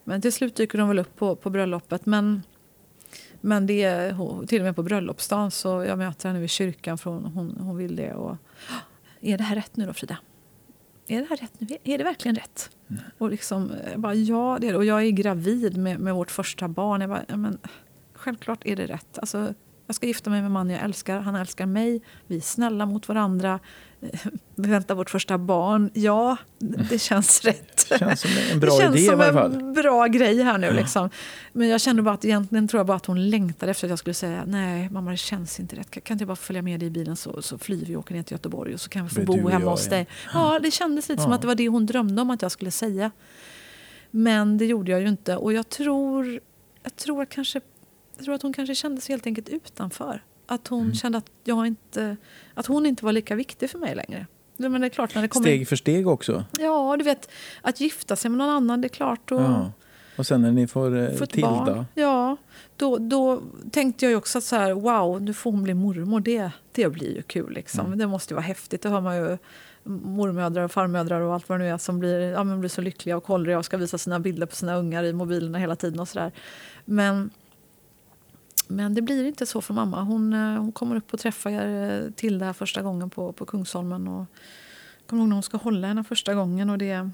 Men till slut dyker de väl upp på, på bröllopet. Men, men det är, till och med på bröllopsdagen så jag möter henne vid kyrkan för hon, hon, hon vill det. Och, är det här rätt nu då Frida? Är det här rätt nu? Är det verkligen rätt? Och liksom, jag bara, ja det är det. Och jag är gravid med, med vårt första barn. Jag bara, ja, men, självklart är det rätt. Alltså, jag ska gifta mig med en man jag älskar. Han älskar mig. Vi är snälla mot varandra. Vi väntar vårt första barn. Ja, det känns rätt. Känns som en bra det idé i som varje fall. en bra grej här nu. Liksom. Men jag kände bara att egentligen tror jag bara att hon längtade efter att jag skulle säga nej mamma det känns inte rätt. Kan, kan inte jag bara följa med dig i bilen så, så flyr vi och åker ner till Göteborg och så kan vi få Blir bo hemma hos dig. Ja, det kändes lite som Ja. att det var det hon drömde om att jag skulle säga. Men det gjorde jag ju inte. Och jag tror, jag tror, kanske, jag tror att hon kanske kände sig helt enkelt utanför. Att hon Mm. kände att, jag inte, att hon inte var lika viktig för mig längre. Men det är klart, när det kommer Steg för steg också. Ja, du vet, att gifta sig med någon annan, det är klart. Och Ja. Och sen när ni får eh, få ett Tilda. barn. Ja, då, då tänkte jag ju också att så här, wow, nu får hon bli mormor. Det, det blir ju kul. Liksom. Mm. Det måste vara häftigt. Det hör man ju mormödrar och farmödrar och allt vad det nu är som blir, ja, blir så lyckliga och kollriga och ska visa sina bilder på sina ungar i mobilerna hela tiden och sådär. Men, men det blir inte så för mamma. Hon, eh, hon kommer upp och träffar eh, här första gången på, på Kungsholmen. Och, jag kommer ihåg när hon ska hålla henne första gången och det,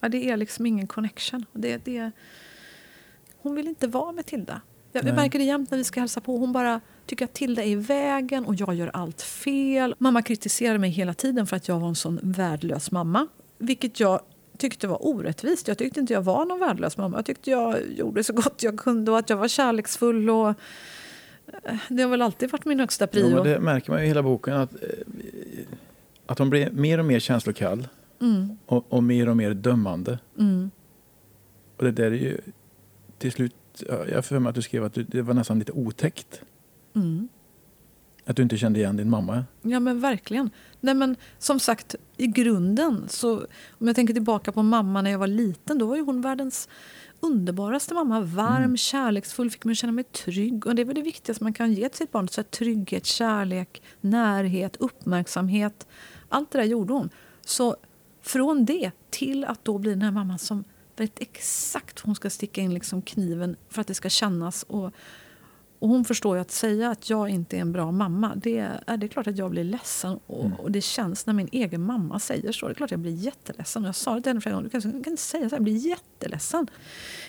ja, det är liksom ingen connection. Det, det, hon vill inte vara med Tilda. Jag, jag märker det jämt när vi ska hälsa på. Hon bara tycker att Tilda är i vägen och jag gör allt fel. Mamma kritiserar mig hela tiden för att jag var en sån värdelös mamma. Vilket jag tyckte var orättvist. Jag tyckte inte jag var någon värdelös mamma. Jag tyckte jag gjorde så gott jag kunde och att jag var kärleksfull. Och eh, det har väl alltid varit min högsta Jo, prio. men det märker man ju i hela boken. Att, eh, att hon blir mer och mer känslokall Mm, och, och mer och mer dömande. mm. Och det där är ju till slut, ja, jag har för mig att du skrev att det var nästan lite otäckt. Mm. Att du inte kände igen din mamma. Ja men verkligen. Nej, men, som sagt, i grunden, så, om jag tänker tillbaka på mamma när jag var liten, då var ju hon världens underbaraste mamma. Varm, Mm. kärleksfull, fick mig att känna mig trygg. Och det är väl det viktigaste man kan ge till sitt barn. Så trygghet, kärlek, närhet, uppmärksamhet. Allt det där gjorde hon. Så från det till att då bli den här mamman som vet exakt hon ska sticka in liksom kniven för att det ska kännas. Och, och hon förstår ju att säga att jag inte är en bra mamma, det är, det är klart att jag blir ledsen. Och, mm. och det känns när min egen mamma säger så. Det är klart att jag blir jätteledsen. Och jag sa det till henne flera gånger, du kan, du kan inte säga så här, jag blir jätteledsen.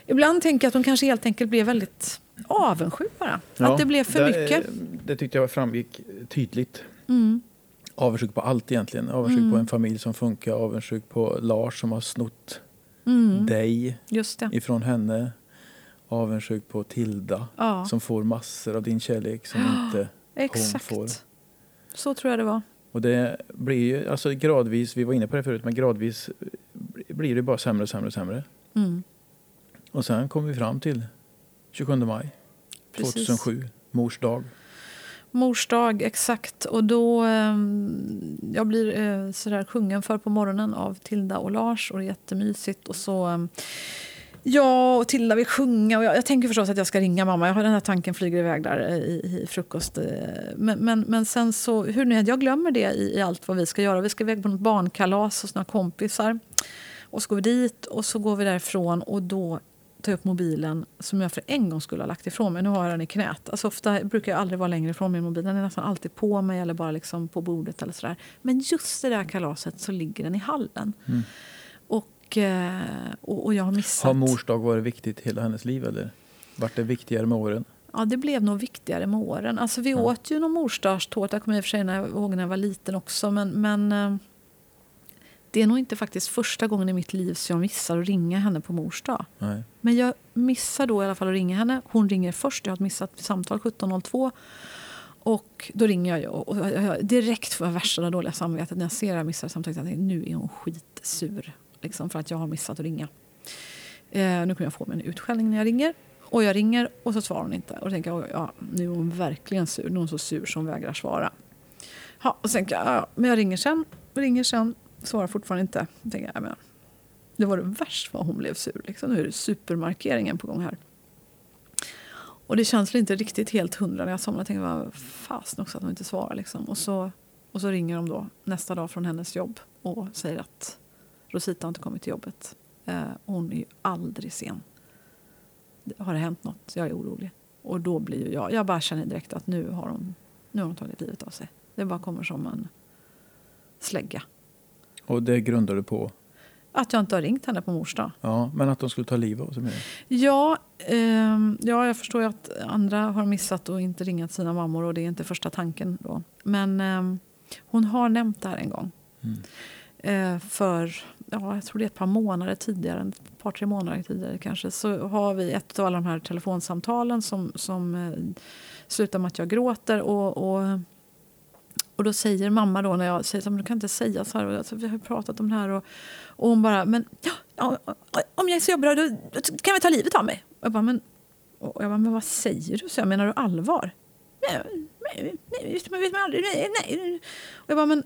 Ibland tänker jag att hon kanske helt enkelt blev väldigt avundsjuk bara. Ja, att det blev för det, mycket. Det tyckte jag framgick tydligt. Mm. Avundsjuk på allt egentligen. Avundsjuk mm. på en familj som funkar, avundsjuk på Lars som har snott mm. dig ifrån henne. Avundsjuk på Tilda ja. som får massor av din kärlek som inte Exakt. hon får. Så tror jag det var. Och det blir ju, alltså gradvis, vi var inne på det förut, men gradvis blir det bara sämre och sämre och sämre. Mm. Och sen kom vi fram till 27 maj Precis. 2007, mors dag. Mors dag, exakt. Och då... Eh, jag blir eh, sådär sjungen för på morgonen av Tilda och Lars och det är jättemysigt. Och så... Eh, Ja, och Tilda vill sjunga. Och jag, jag, tänker förstås att jag ska ringa mamma. Jag har Den här tanken flyger iväg där eh, i, i frukost. Eh, men, men, men sen så, hur nu jag glömmer det i, i, allt vad vi ska göra. Vi ska iväg på något barnkalas hos några kompisar. Och så går vi dit och så går vi därifrån och då tar jag upp mobilen som jag för en gång skulle ha lagt ifrån mig. Nu har jag den i knät. Alltså ofta brukar jag aldrig vara längre ifrån min mobil. Den är nästan alltid på mig eller bara liksom på bordet. eller sådär. Men just det där kalaset så ligger den i hallen. Mm. Och, eh, och, och, jag har missat... Har mors dag varit viktigt hela hennes liv? eller Vart det viktigare med åren? Ja, det blev nog viktigare med åren. Alltså, vi ja. åt ju någon morsdagstårta, jag kommer och för sig ihåg när jag var liten också. Men, men eh, det är nog inte faktiskt första gången i mitt liv som jag missar att ringa henne på mors dag. Nej. Men jag missar då i alla fall att ringa henne. Hon ringer först. Jag har missat samtal 17.02. Och då ringer jag. Och jag direkt får jag värsta dåliga samvetet när jag ser det här missade samtalet. Nu är hon skitsur. Liksom, för att jag har missat att ringa. Eh, nu kommer jag få mig en utskällning när jag ringer. Och jag ringer och så svarar hon inte. Och då tänker jag, ja, nu är hon verkligen sur. Nu är hon så sur som vägrar svara. Ja, och sen tänker jag, ja, men jag ringer sen. Ringer sen svarar fortfarande inte. Då tänker, jag, men, det var det värst vad hon blev sur. Liksom. Nu är det supermarkeringen på gång här. Och det känns inte riktigt helt hundra när jag somnar. Jag tänker, vad fasen också att hon inte svarar. Liksom. Och, så, och så ringer de då nästa dag från hennes jobb och säger att Rosita har inte kommit till jobbet. Eh, hon är ju aldrig sen. Har det hänt något? Jag är orolig. Och då blir jag, jag bara känner direkt att nu har hon, nu har hon tagit livet av sig. Det bara kommer som en slägga. Och det grundar du på? Att jag inte har ringt henne på mors dag. Ja, men att de skulle ta livet av sig? Ja, eh, ja, jag förstår ju att andra har missat och inte ringat sina mammor och det är inte första tanken då. Men eh, hon har nämnt det här en gång. Mm. Eh, för, ja, jag tror det är ett par månader tidigare, ett par tre månader tidigare kanske, så har vi ett av alla de här telefonsamtalen som, som eh, slutar med att jag gråter. och, och och då säger mamma då när jag säger att du kan inte säga så här, alltså, vi har pratat om det här. Och, och hon bara, men ja, om jag är så jobbig då, då kan vi ta livet av mig. Och jag bara, men, och jag bara, men vad säger du? Så jag menar du allvar? Nej, nej, nej, man vet aldrig. Nej, nej. Och jag bara, men,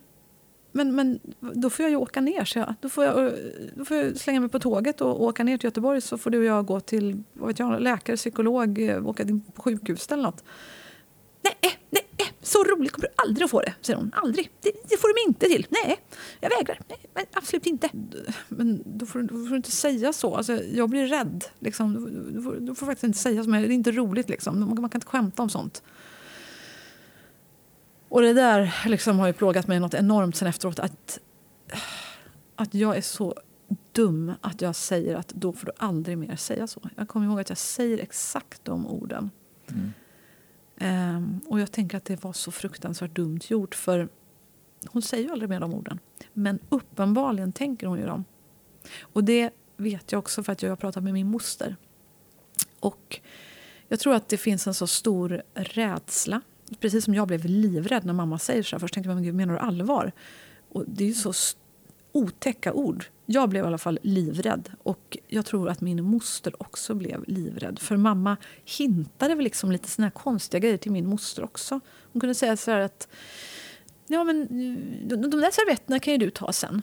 men, men då får jag ju åka ner. Så jag, då, får jag, då får jag slänga mig på tåget och åka ner till Göteborg så får du och jag gå till vad vet jag, läkare, psykolog, eh, åka till sjukhus eller något. Nej, eh, nej, eh, så roligt kommer du aldrig att få det, säger hon. Aldrig. Det, det får du mig inte till. Nej, jag vägrar. Nej, men absolut inte. Men då får, då får du inte säga så. Alltså, jag blir rädd. Liksom. Du, får, du får faktiskt inte säga så. Men det är inte roligt. Liksom. Man, man kan inte skämta om sånt. Och det där liksom har ju plågat mig något enormt sen efteråt. Att, att jag är så dum att jag säger att då får du aldrig mer säga så. Jag kommer ihåg att jag säger exakt de orden. Mm. Um, och jag tänker att det var så fruktansvärt dumt gjort. För hon säger ju aldrig mer de orden. Men uppenbarligen tänker hon ju dem. Och det vet jag också för att jag har pratat med min moster. Och jag tror att det finns en så stor rädsla. Precis som jag blev livrädd när mamma säger så här. Först tänkte jag, men gud, menar du allvar? Och det är ju så otäcka ord. Jag blev i alla fall livrädd. Och jag tror att min moster också blev livrädd. För mamma hintade väl liksom lite såna här konstiga grejer till min moster också. Hon kunde säga så här att ja, men, de, de där servetterna kan ju du ta sen.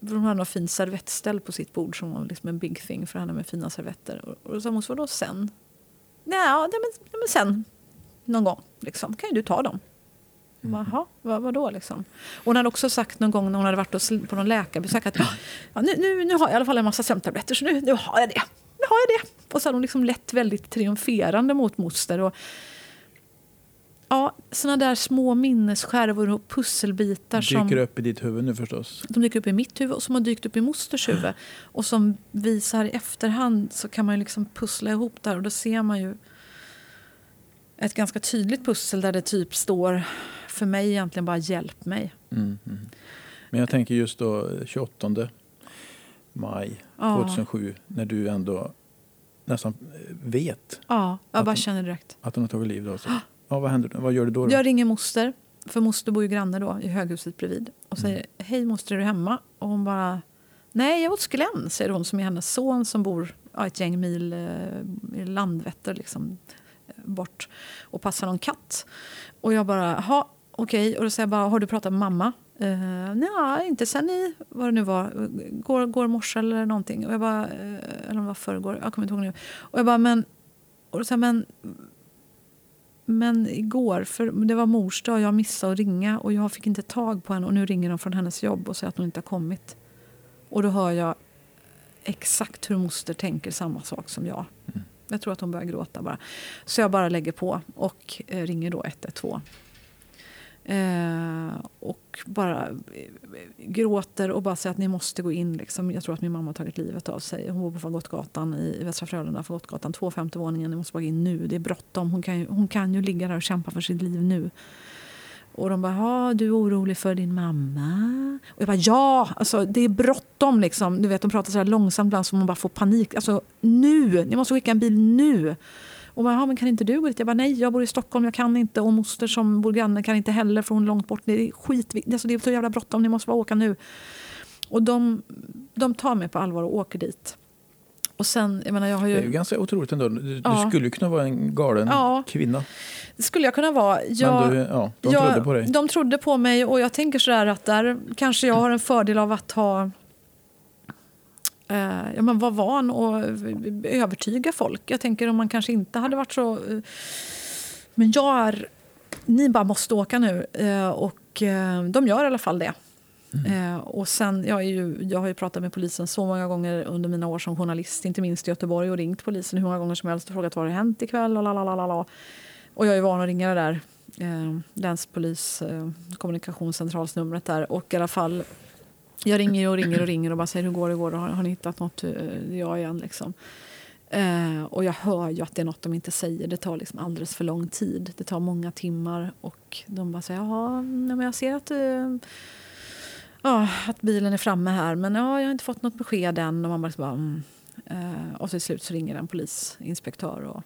För hon hade något fint servettställ på sitt bord som var liksom en big thing för henne med fina servetter. Och, och då sa hon, vadå sen? Ja, men, men sen någon gång liksom, kan ju du ta dem. Mm. Jaha, vad, vadå liksom? Hon hade också sagt någon gång när hon hade varit på någon läkarbesök att ja, nu, nu, nu har jag i alla fall en massa sömntabletter så nu, nu har jag det. Nu har jag det. Och så hade hon liksom lett väldigt triumferande mot moster. Och, ja, såna där små minnesskärvor och pusselbitar dyker som... Dyker upp i ditt huvud nu förstås? De dyker upp i mitt huvud och som har dykt upp i mosters huvud. Och som visar i efterhand så kan man liksom pussla ihop där och då ser man ju ett ganska tydligt pussel där det typ står för mig egentligen bara hjälp mig. Mm, mm. Men jag tänker just då 28 maj ja. 2007 när du ändå nästan vet. Ja, jag bara hon, känner direkt. Att hon har tagit livet av sig. Ja, vad, händer, vad gör du då, då? Jag ringer moster. För moster bor ju granne då i höghuset bredvid. Och säger mm. hej moster är du hemma? Och hon bara nej jag är hos Glenn säger hon som är hennes son som bor ja, ett gäng mil eh, i Landvetter liksom bort och passar någon katt. Och jag bara, ha okej. Okay. Och då säger jag bara, har du pratat med mamma? Eh, uh, nej, inte sen i, vad det nu var, går, går morse eller någonting. Och jag bara, uh, eller om det var förrgår, jag kommer inte ihåg nu. Och jag bara, men, och då säger men, men igår, för det var mors dag, jag missade att ringa och jag fick inte tag på henne och nu ringer de från hennes jobb och säger att hon inte har kommit. Och då hör jag exakt hur moster tänker samma sak som jag. Jag tror att hon börjar gråta bara. Så jag bara lägger på och eh, ringer då 112. Eh, och bara eh, gråter och bara säger att ni måste gå in. Liksom. Jag tror att min mamma har tagit livet av sig. Hon bor på Fagottgatan i, i Västra Frölunda, Fagottgatan 2, femte våningen. Ni måste bara gå in nu, det är bråttom. Hon kan, ju, hon kan ju ligga där och kämpa för sitt liv nu. Och de bara, du är orolig för din mamma? Och jag bara, ja, alltså, det är bråttom. Liksom. Du vet, de pratar så här långsamt ibland så man bara får panik. Alltså, nu! Ni måste skicka en bil nu! Och bara, men kan inte du gå dit? Jag bara, nej, jag bor i Stockholm, jag kan inte. Och moster som bor granne kan inte heller för hon är långt bort. Det är skitviktigt, alltså, det är så jävla bråttom, ni måste bara åka nu. Och de, de tar mig på allvar och åker dit. Och sen, jag menar, jag har ju... Det är ju ganska otroligt ändå. Du, ja. du skulle kunna vara en galen ja. kvinna. Det skulle jag kunna vara. Jag, du, ja, de jag, trodde på dig. De trodde på mig och jag tänker sådär att där kanske jag har en fördel av att ha eh, ja, men vara van och övertyga folk. Jag tänker om man kanske inte hade varit så... Eh, men jag är... Ni bara måste åka nu. Eh, och eh, de gör i alla fall det. Mm. Eh, och sen, jag, är ju, jag har ju pratat med polisen så många gånger under mina år som journalist, inte minst i Göteborg, och ringt polisen hur många gånger som helst och frågat vad har hänt ikväll. Och, lalalala. och jag är van att ringa det där eh, länspolis eh, kommunikationscentralsnumret där. Och i alla fall, jag ringer och ringer och ringer och bara säger hur går det? Går Har, har ni hittat något? Ja, jag igen liksom. Eh, och jag hör ju att det är något de inte säger. Det tar liksom alldeles för lång tid. Det tar många timmar och de bara säger jaha, men jag ser att eh, ja, att bilen är framme här men ja, jag har inte fått något besked än. Och, man bara, liksom mm. uh, och till slut så ringer en polisinspektör och,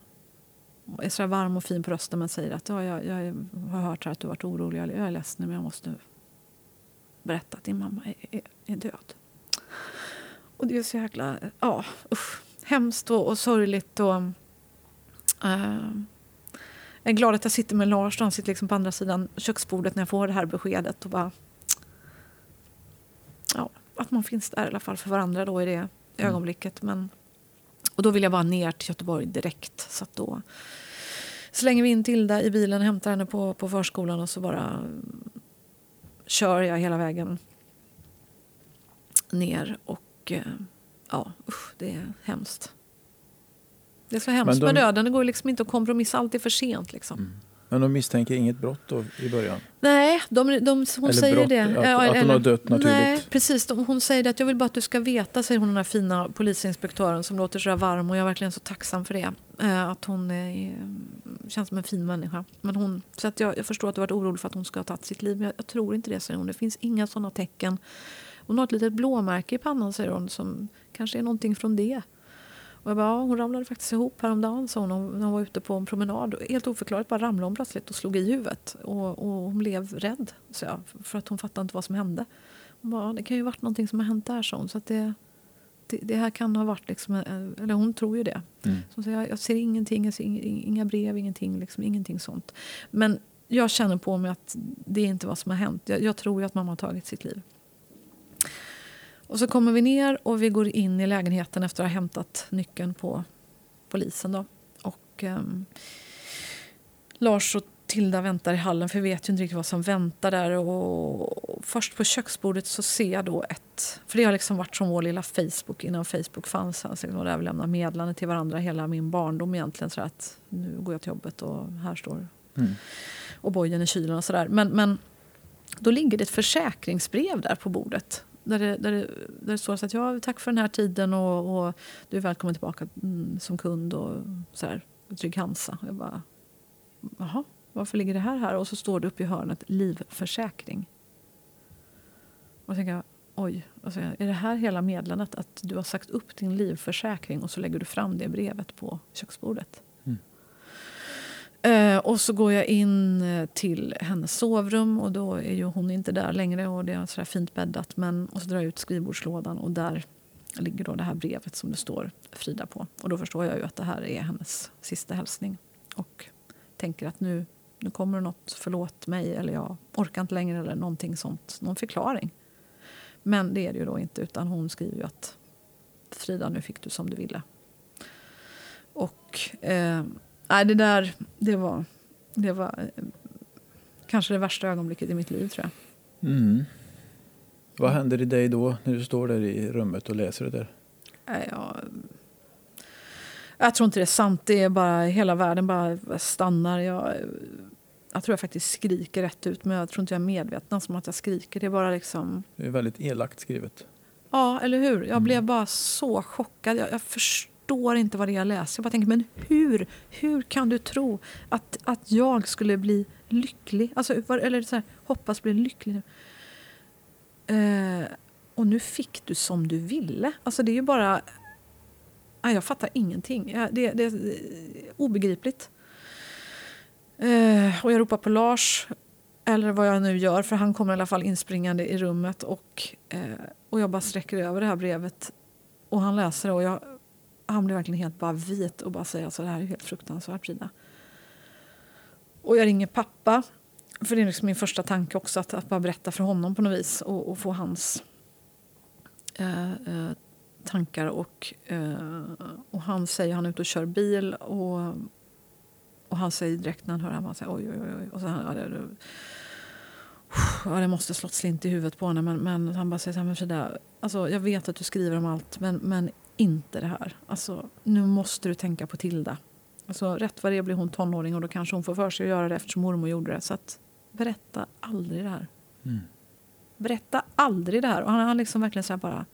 och är så varm och fin på rösten men säger att ja, jag, jag har hört här att du har varit orolig. Jag är ledsen men jag måste berätta att din mamma är, är, är död. Och det är så jäkla ja, usch, hemskt och, och sorgligt. Och, uh, jag är glad att jag sitter med Lars. Han sitter liksom på andra sidan köksbordet när jag får det här beskedet. Och bara, ja, att man finns där i alla fall för varandra då i det mm. ögonblicket. Men, och då vill jag bara ner till Göteborg direkt. Så då slänger vi in Tilda i bilen, hämtar henne på, på förskolan och så bara kör jag hela vägen ner. Och eh, ja, usch, det är hemskt. Det är så hemskt de... med döden. Det går liksom inte att kompromissa. Allt är för sent. Liksom. Mm. Men de misstänker inget brott då i början? Nej, de, de, hon eller säger brott, det. Att, att hon har dött naturligt? Nej, precis. De, hon säger det att jag vill bara att du ska veta, säger hon den här fina polisinspektören som låter så varm och jag är verkligen så tacksam för det. Eh, att hon är, känns som en fin människa. Men hon, så att jag, jag förstår att du varit orolig för att hon ska ha tagit sitt liv. Men jag, jag tror inte det, säger hon. Det finns inga sådana tecken. Hon har ett litet blåmärke i pannan, säger hon, som kanske är någonting från det. Och jag bara, ja, hon ramlade faktiskt ihop häromdagen sa hon när hon var ute på en promenad. Helt oförklarligt bara ramlade hon plötsligt och slog i huvudet. Och, och hon blev rädd så jag, för att hon fattade inte vad som hände. Hon bara, det kan ju ha varit någonting som har hänt där så hon. Så att det, det, det, här kan ha varit, liksom, eller hon tror ju det. Mm. Så jag, jag ser ingenting, jag ser inga brev, ingenting, liksom, ingenting sånt. Men jag känner på mig att det är inte vad som har hänt. Jag, jag tror ju att mamma har tagit sitt liv. Och så kommer vi ner och vi går in i lägenheten efter att ha hämtat nyckeln på polisen. Då. Och, um, Lars och Tilda väntar i hallen för jag vet ju inte riktigt vad som väntar där. Och först på köksbordet så ser jag då ett... För det har liksom varit som vår lilla Facebook innan Facebook fanns. Alltså, där vi lämnar meddelanden till varandra hela min barndom egentligen. Så att nu går jag till jobbet och här står Mm. och bojen i kylen och sådär. Men, men då ligger det ett försäkringsbrev där på bordet. Där det, där det, där det står så att ja, tack för den här tiden och, och du är välkommen tillbaka mm, som kund och sådär. Trygg Hansa. Jag bara, jaha, varför ligger det här här? Och så står det uppe i hörnet livförsäkring. Och jag oj, alltså, är det här hela meddelandet? Att du har sagt upp din livförsäkring och så lägger du fram det brevet på köksbordet. Eh, och så går jag in eh, till hennes sovrum och då är ju hon inte där längre och det är sådär fint bäddat. Men, och så drar jag ut skrivbordslådan och där ligger då det här brevet som det står Frida på. Och då förstår jag ju att det här är hennes sista hälsning. Och tänker att nu, nu kommer det något förlåt mig eller jag orkar inte längre eller någonting sånt. Någon förklaring. Men det är det ju då inte utan hon skriver ju att Frida nu fick du som du ville. Och eh, nej, det där det var, det var eh, kanske det värsta ögonblicket i mitt liv tror jag. Mm. Vad händer i dig då när du står där i rummet och läser det där? Nej, jag, jag tror inte det är sant. Det är bara hela världen bara stannar. Jag, jag tror jag faktiskt skriker rätt ut men jag tror inte jag är medveten om att jag skriker. Det är bara liksom... Det är väldigt elakt skrivet. Ja, eller hur? Jag Mm. blev bara så chockad. Jag, jag förstår förstår inte vad det är jag läser. Jag bara tänker, men hur? Hur kan du tro att, att jag skulle bli lycklig? Alltså, eller så här, hoppas bli lycklig nu. Eh, och nu fick du som du ville. Alltså det är ju bara... Nej, jag fattar ingenting. Det, det är obegripligt. Eh, och jag ropar på Lars, eller vad jag nu gör, för han kommer i alla fall inspringande i rummet. Och, eh, och jag bara sträcker över det här brevet och han läser det och jag, han blir verkligen helt bara vit och bara säger alltså det här är helt fruktansvärt Frida. Och jag ringer pappa, för det är liksom min första tanke också att, att bara berätta för honom på något vis och, och få hans eh, eh, tankar. Och, eh, och han säger, han är ute och kör bil och, och han säger direkt när han hör det här, han säger oj oj oj. Och så, han, ja, det, ja, det måste slått slint i huvudet på henne men, men han bara säger så här, men Frida, alltså, jag vet att du skriver om allt men, men inte det här. Alltså, nu måste du tänka på Tilda. Alltså, rätt vad det blir hon tonåring och då kanske hon får för sig att göra det eftersom mormor gjorde det. Så att, berätta aldrig det här. Mm. Berätta aldrig det här. Och han, han liksom verkligen så bara...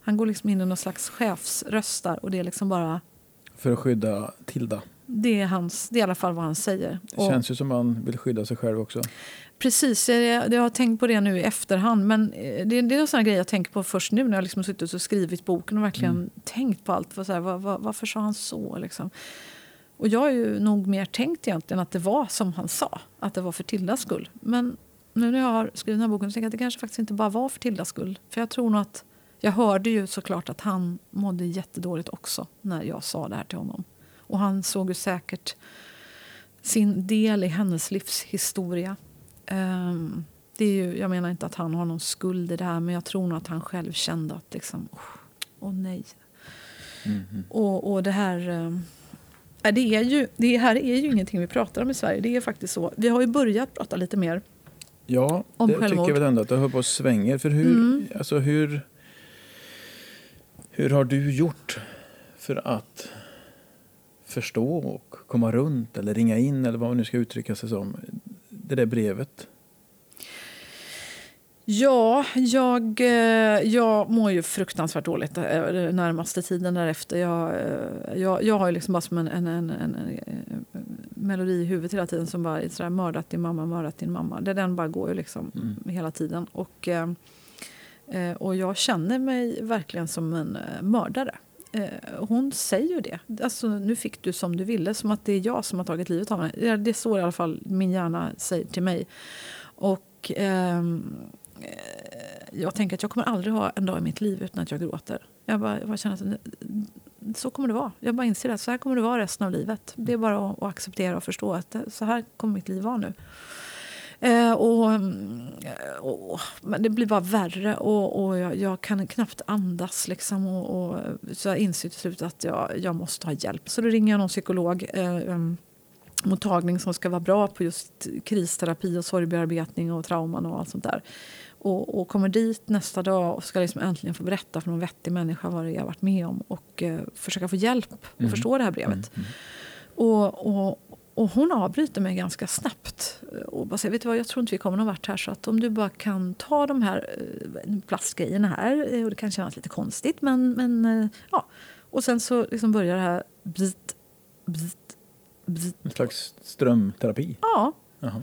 Han går liksom in i någon slags chefsröstar och det är liksom bara... För att skydda Tilda. Det är, hans, det är i alla fall vad han säger. Det Och- känns ju som man vill skydda sig själv också. Precis, jag, jag har tänkt på det nu i efterhand. Men eh, det, det är en sån grej jag tänker på först nu när jag liksom suttit och skrivit boken och verkligen Mm. tänkt på allt. Vad, så här, vad, vad, varför sa han så? Liksom. Och jag har ju nog mer tänkt egentligen att det var som han sa. Att det var för Tildas skull. Men nu när jag har skrivit den här boken så tänker jag att det kanske faktiskt inte bara var för Tildas skull. För jag tror nog att jag hörde ju såklart att han mådde jättedåligt också när jag sa det här till honom. Och han såg ju säkert sin del i hennes livshistoria. Ehm, det är ju, jag menar inte att han har någon skuld i det här men jag tror nog att han själv kände att liksom, åh åh nej. Mhm. Och, och det här... nej, det, är ju, det här är ju ingenting vi pratar om i Sverige. Det är faktiskt så. Vi har ju börjat prata lite mer. Ja, Om det självmord. tycker jag väl ändå att det höll på att svänger. För hur, Mm. alltså hur, hur har du gjort för att förstå och komma runt eller ringa in eller vad man nu ska uttrycka sig som det där brevet? Ja, jag, eh, jag mår ju fruktansvärt dåligt eh, den närmaste tiden därefter. Jag, eh, jag, jag har ju liksom bara som en, en, en, en, melodi i huvudet hela tiden som bara är sådär, mördat din mamma, mördat din mamma. Det, den bara går ju liksom Mm. hela tiden. Och, eh, eh, och jag känner mig verkligen som en eh, mördare. Eh, hon säger ju det. Alltså, nu fick du som du ville, som att det är jag som har tagit livet av henne. Det är så i alla fall min hjärna säger till mig. Och ehm, eh, jag tänker att jag kommer aldrig ha en dag i mitt liv utan att jag gråter. Jag bara, jag bara känner att så kommer det vara. Jag bara inser att så här kommer det vara resten av livet. Det är bara att, att acceptera och förstå att så här kommer mitt liv vara nu. Eh, och, mm, och, men det blir bara värre och, och jag, jag kan knappt andas. Liksom, och, och, så jag inser till slut att jag, jag måste ha hjälp. Så då ringer jag någon psykolog. Eh, mottagning som ska vara bra på just kristerapi och sorgbearbetning och trauman och allt sånt där. Och, och kommer dit nästa dag och ska liksom äntligen få berätta för någon vettig människa vad det är jag varit med om och eh, försöka få hjälp att Mm. förstå det här brevet. Och, och, och hon avbryter mig ganska snabbt och bara säger, vet du vad, jag tror inte vi kommer någon vart här så att om du bara kan ta de här eh, plastgrejerna här, eh, och det kan kännas lite konstigt men, men eh, ja. Och sen så liksom börjar det här bit, bit, bit. En slags strömterapi. Ja. Jaha.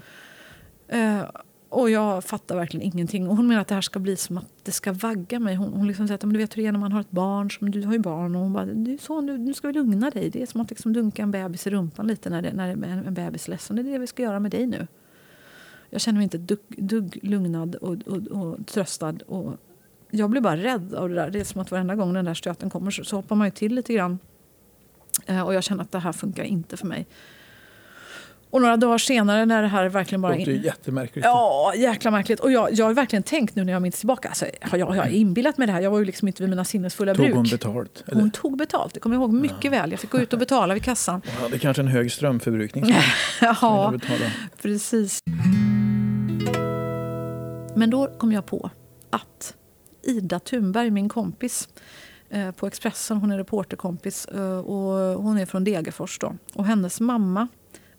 Eh, och jag fattar verkligen ingenting. Och hon menar att det här ska bli som att det ska vagga mig. Hon, hon liksom säger att men du vet hur det är när man har ett barn. Som, du har ju barn. Och hon bara, det är så, nu, nu ska vi lugna dig. Det är som att liksom dunka en bebis i rumpan lite när, det, när det, en, en bebis är ledsen. Det är det vi ska göra med dig nu. Jag känner mig inte dugg, dugg lugnad och, och, och tröstad. Och jag blir bara rädd av det där. Det är som att varenda gång den där stöten kommer så, så hoppar man ju till lite grann. Eh, och jag känner att det här funkar inte för mig. Och några dagar senare när det här verkligen bara... Det låter ju jättemärkligt. Ja, jäkla märkligt. Och jag, jag har verkligen tänkt nu när jag minns tillbaka. Alltså, har jag, har inbillat mig det här? Jag var ju liksom inte vid mina sinnesfulla Tog bruk. hon betalt? Eller? Hon tog betalt, det kommer jag ihåg mycket väl. Jag fick gå ut och betala vid kassan. Hon hade kanske en hög strömförbrukning. Ja, precis. Men då kom jag på att Ida Thunberg, min kompis eh, på Expressen, hon är reporterkompis eh, och hon är från Degerfors. Då. Och hennes mamma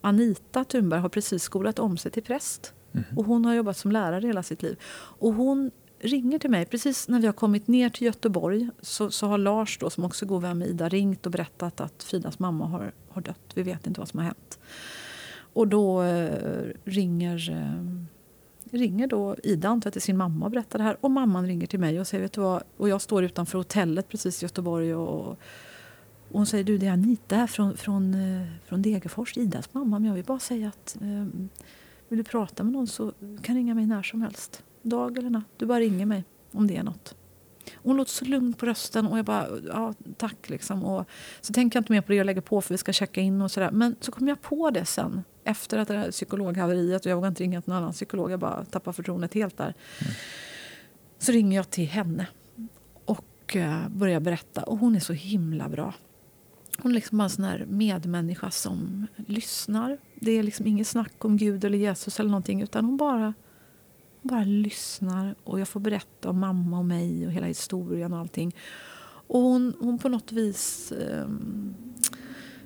Anita Thunberg har precis skolat om sig till präst. Och hon har jobbat som lärare hela sitt liv. Och hon ringer till mig precis när vi har kommit ner till Göteborg. Så, så har Lars, då, som också god vän med Ida, ringt och berättat att Fridas mamma har, har dött. Vi vet inte vad som har hänt. Och då eh, ringer, eh, ringer då Ida antar till sin mamma och berättar det här. Och mamman ringer till mig och säger, vet du vad? Och jag står utanför hotellet precis i Göteborg och, och hon säger, du det är Anita från, från, eh, från Degerfors, Idas mamma. Men jag vill bara säga att eh, vill du prata med någon så kan ringa mig när som helst. Dag eller natt. Du bara ringer mig om det är något. Hon låter så lugn på rösten och jag bara, ja tack liksom. Och så tänker jag inte mer på det jag lägger på för vi ska checka in och sådär. Men så kom jag på det sen. Efter att det här psykologhaveriet och jag vågade inte ringa till någon annan psykolog. Jag bara tappade förtroendet helt där. Så ringer jag till henne och eh, börjar berätta. Och hon är så himla bra. Hon är liksom bara en sån här medmänniska som lyssnar. Det är liksom inget snack om Gud eller Jesus eller någonting utan hon bara, bara lyssnar och jag får berätta om mamma och mig och hela historien och allting. Och hon, hon på något vis ehm,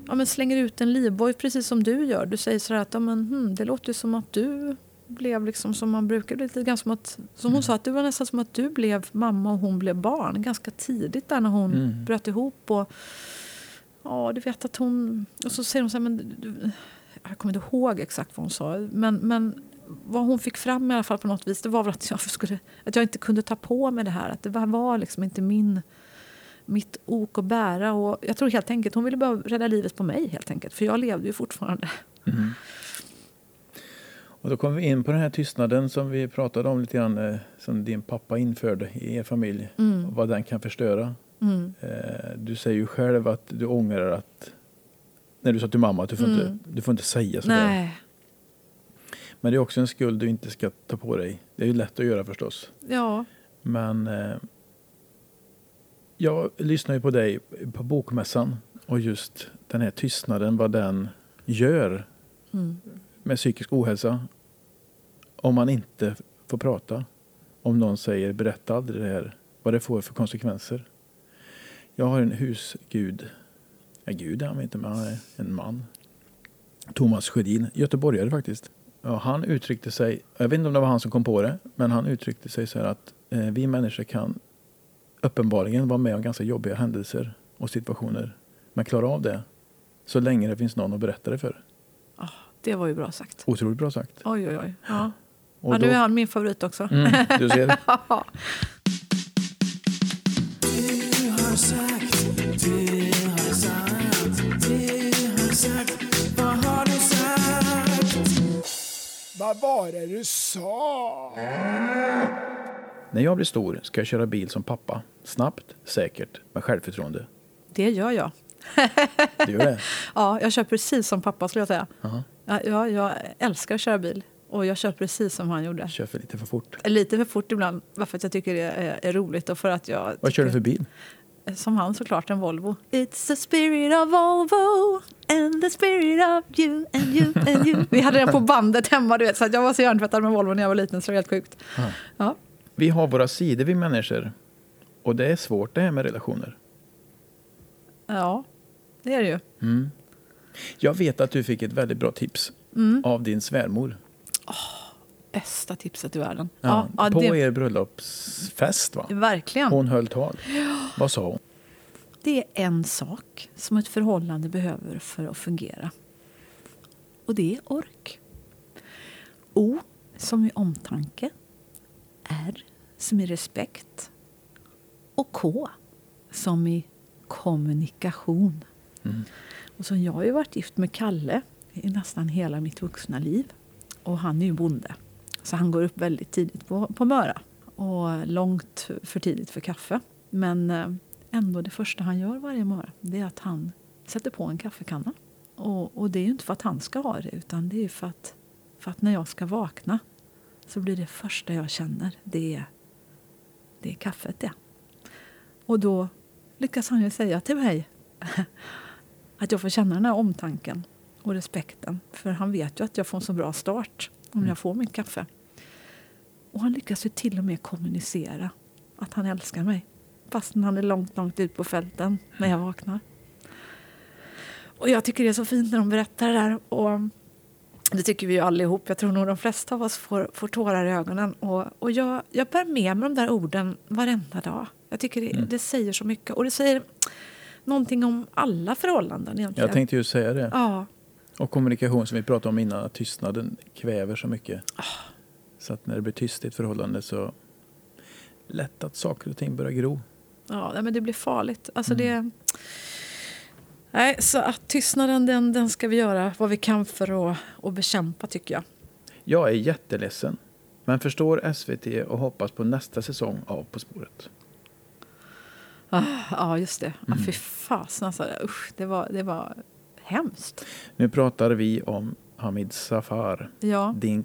ja, men slänger ut en livboj precis som du gör. Du säger så att ja, men, hmm, det låter ju som att du blev liksom som man brukar. Lite grann som att, som hon sa, att det var nästan som att du blev mamma och hon blev barn ganska tidigt där när hon Mm. bröt ihop. Och, Ja, du vet att hon... Och så säger hon så här, men... du- Jag kommer inte ihåg exakt vad hon sa. Men, men vad hon fick fram i alla fall på något vis, det var väl att jag, skulle, att jag inte kunde ta på mig det här. Att det var- liksom inte min, mitt ok att bära. Och jag tror helt enkelt, hon ville bara rädda livet på mig helt enkelt. För jag levde ju fortfarande. Mm. Och då kommer vi in på den här tystnaden som vi pratade om lite grann, eh, som din pappa införde i er familj. Mm. Och vad den kan förstöra. Mm. Eh, Du säger ju själv att du ångrar att när du sa till mamma att du får, Mm. inte, du får inte säga sådär. Nej, Men det är också en skuld du inte ska ta på dig. Det är ju lätt att göra förstås. ja. Men eh, jag lyssnar ju på dig på bokmässan och just den här tystnaden, vad den gör Mm. med psykisk ohälsa. Om man inte får prata. Om någon säger berätta aldrig det här. Vad det får för konsekvenser. Jag har en husgud. Ja, gud är han inte, men han är en man. Thomas Sjödin, göteborgare faktiskt. Ja, han uttryckte sig, jag vet inte om det var han som kom på det, men han uttryckte sig så här att eh, vi människor kan uppenbarligen vara med om ganska jobbiga händelser och situationer. Men klara av det så länge det finns någon att berätta det för. Ah, det var ju bra sagt. Otroligt bra sagt. Oj, oj, oj. Ja. Och Ja, då- nu är han min favorit också. Mm, du ser. vad var det du sa? När jag blir stor ska jag köra bil som pappa. Snabbt, säkert, med självförtroende. Det gör jag. Du gör det? Ja, jag kör precis som pappa skulle jag säga. Jaha. Ja, jag, älskar att köra bil och jag kör precis som han gjorde. Kör för lite för fort. Lite för fort ibland, bara för att jag tycker det är, är roligt och för att jag... Vad kör du tycker- för bil? Som han såklart, en Volvo. It's the spirit of Volvo and the spirit of you and you and you. Vi hade den på bandet hemma, du vet, så att jag var så hjärntvättad med Volvo när jag var liten så det var helt sjukt. Ja. Vi har våra sidor, vi människor. Och det är svårt det här med relationer. ja, det är det ju. Jag vet att du fick ett väldigt bra tips Mm. av din svärmor. Bästa tipset i världen. Ja, Ja, på det, er bröllopsfest va? Verkligen. Hon höll tal. Vad sa hon? Det är en sak som ett förhållande behöver för att fungera. Och det är ork. O som i omtanke. R som i respekt. Och K som i kommunikation. Och så jag har ju varit gift med Kalle i nästan hela mitt vuxna liv. Och han är ju bonde. Så han går upp väldigt tidigt på, på Möra. Och långt för tidigt för kaffe. Men eh, ändå det första han gör varje morgon det är att han sätter på en kaffekanna. Och, och det är ju inte för att han ska ha det utan det är för att, för att när jag ska vakna så blir det första jag känner det är, det är kaffet det. Och då lyckas han ju säga till mig att jag får känna den här omtanken och respekten. För han vet ju att jag får en så bra start om jag får mitt kaffe. Och han lyckas ju till och med kommunicera att han älskar mig. Fast han är långt, långt ut på fälten när jag vaknar. Och jag tycker det är så fint när de berättar det där. Och det tycker vi ju allihop. Jag tror nog de flesta av oss får, får tårar i ögonen. Och, och jag, jag bär med mig de där orden varenda dag. Jag tycker det, det säger så mycket. Och det säger någonting om alla förhållanden egentligen. Jag tänkte ju säga det. Ja, Och kommunikation som vi pratade om innan, att tystnaden kväver så mycket. Ah. Så att när det blir tyst i ett förhållande så lätt att saker och ting börjar gro. Ja, men det blir farligt. Alltså det... Nej, så att tystnaden den, den ska vi göra vad vi kan för att, att bekämpa tycker jag. Jag är jätteledsen. Men förstår SVT och hoppas på nästa säsong av På spåret. Ah, ja, just det. Ah, fy fasen alltså. Usch, det var, det var hemskt. Nu pratar vi om Hamid Safar, Ja. din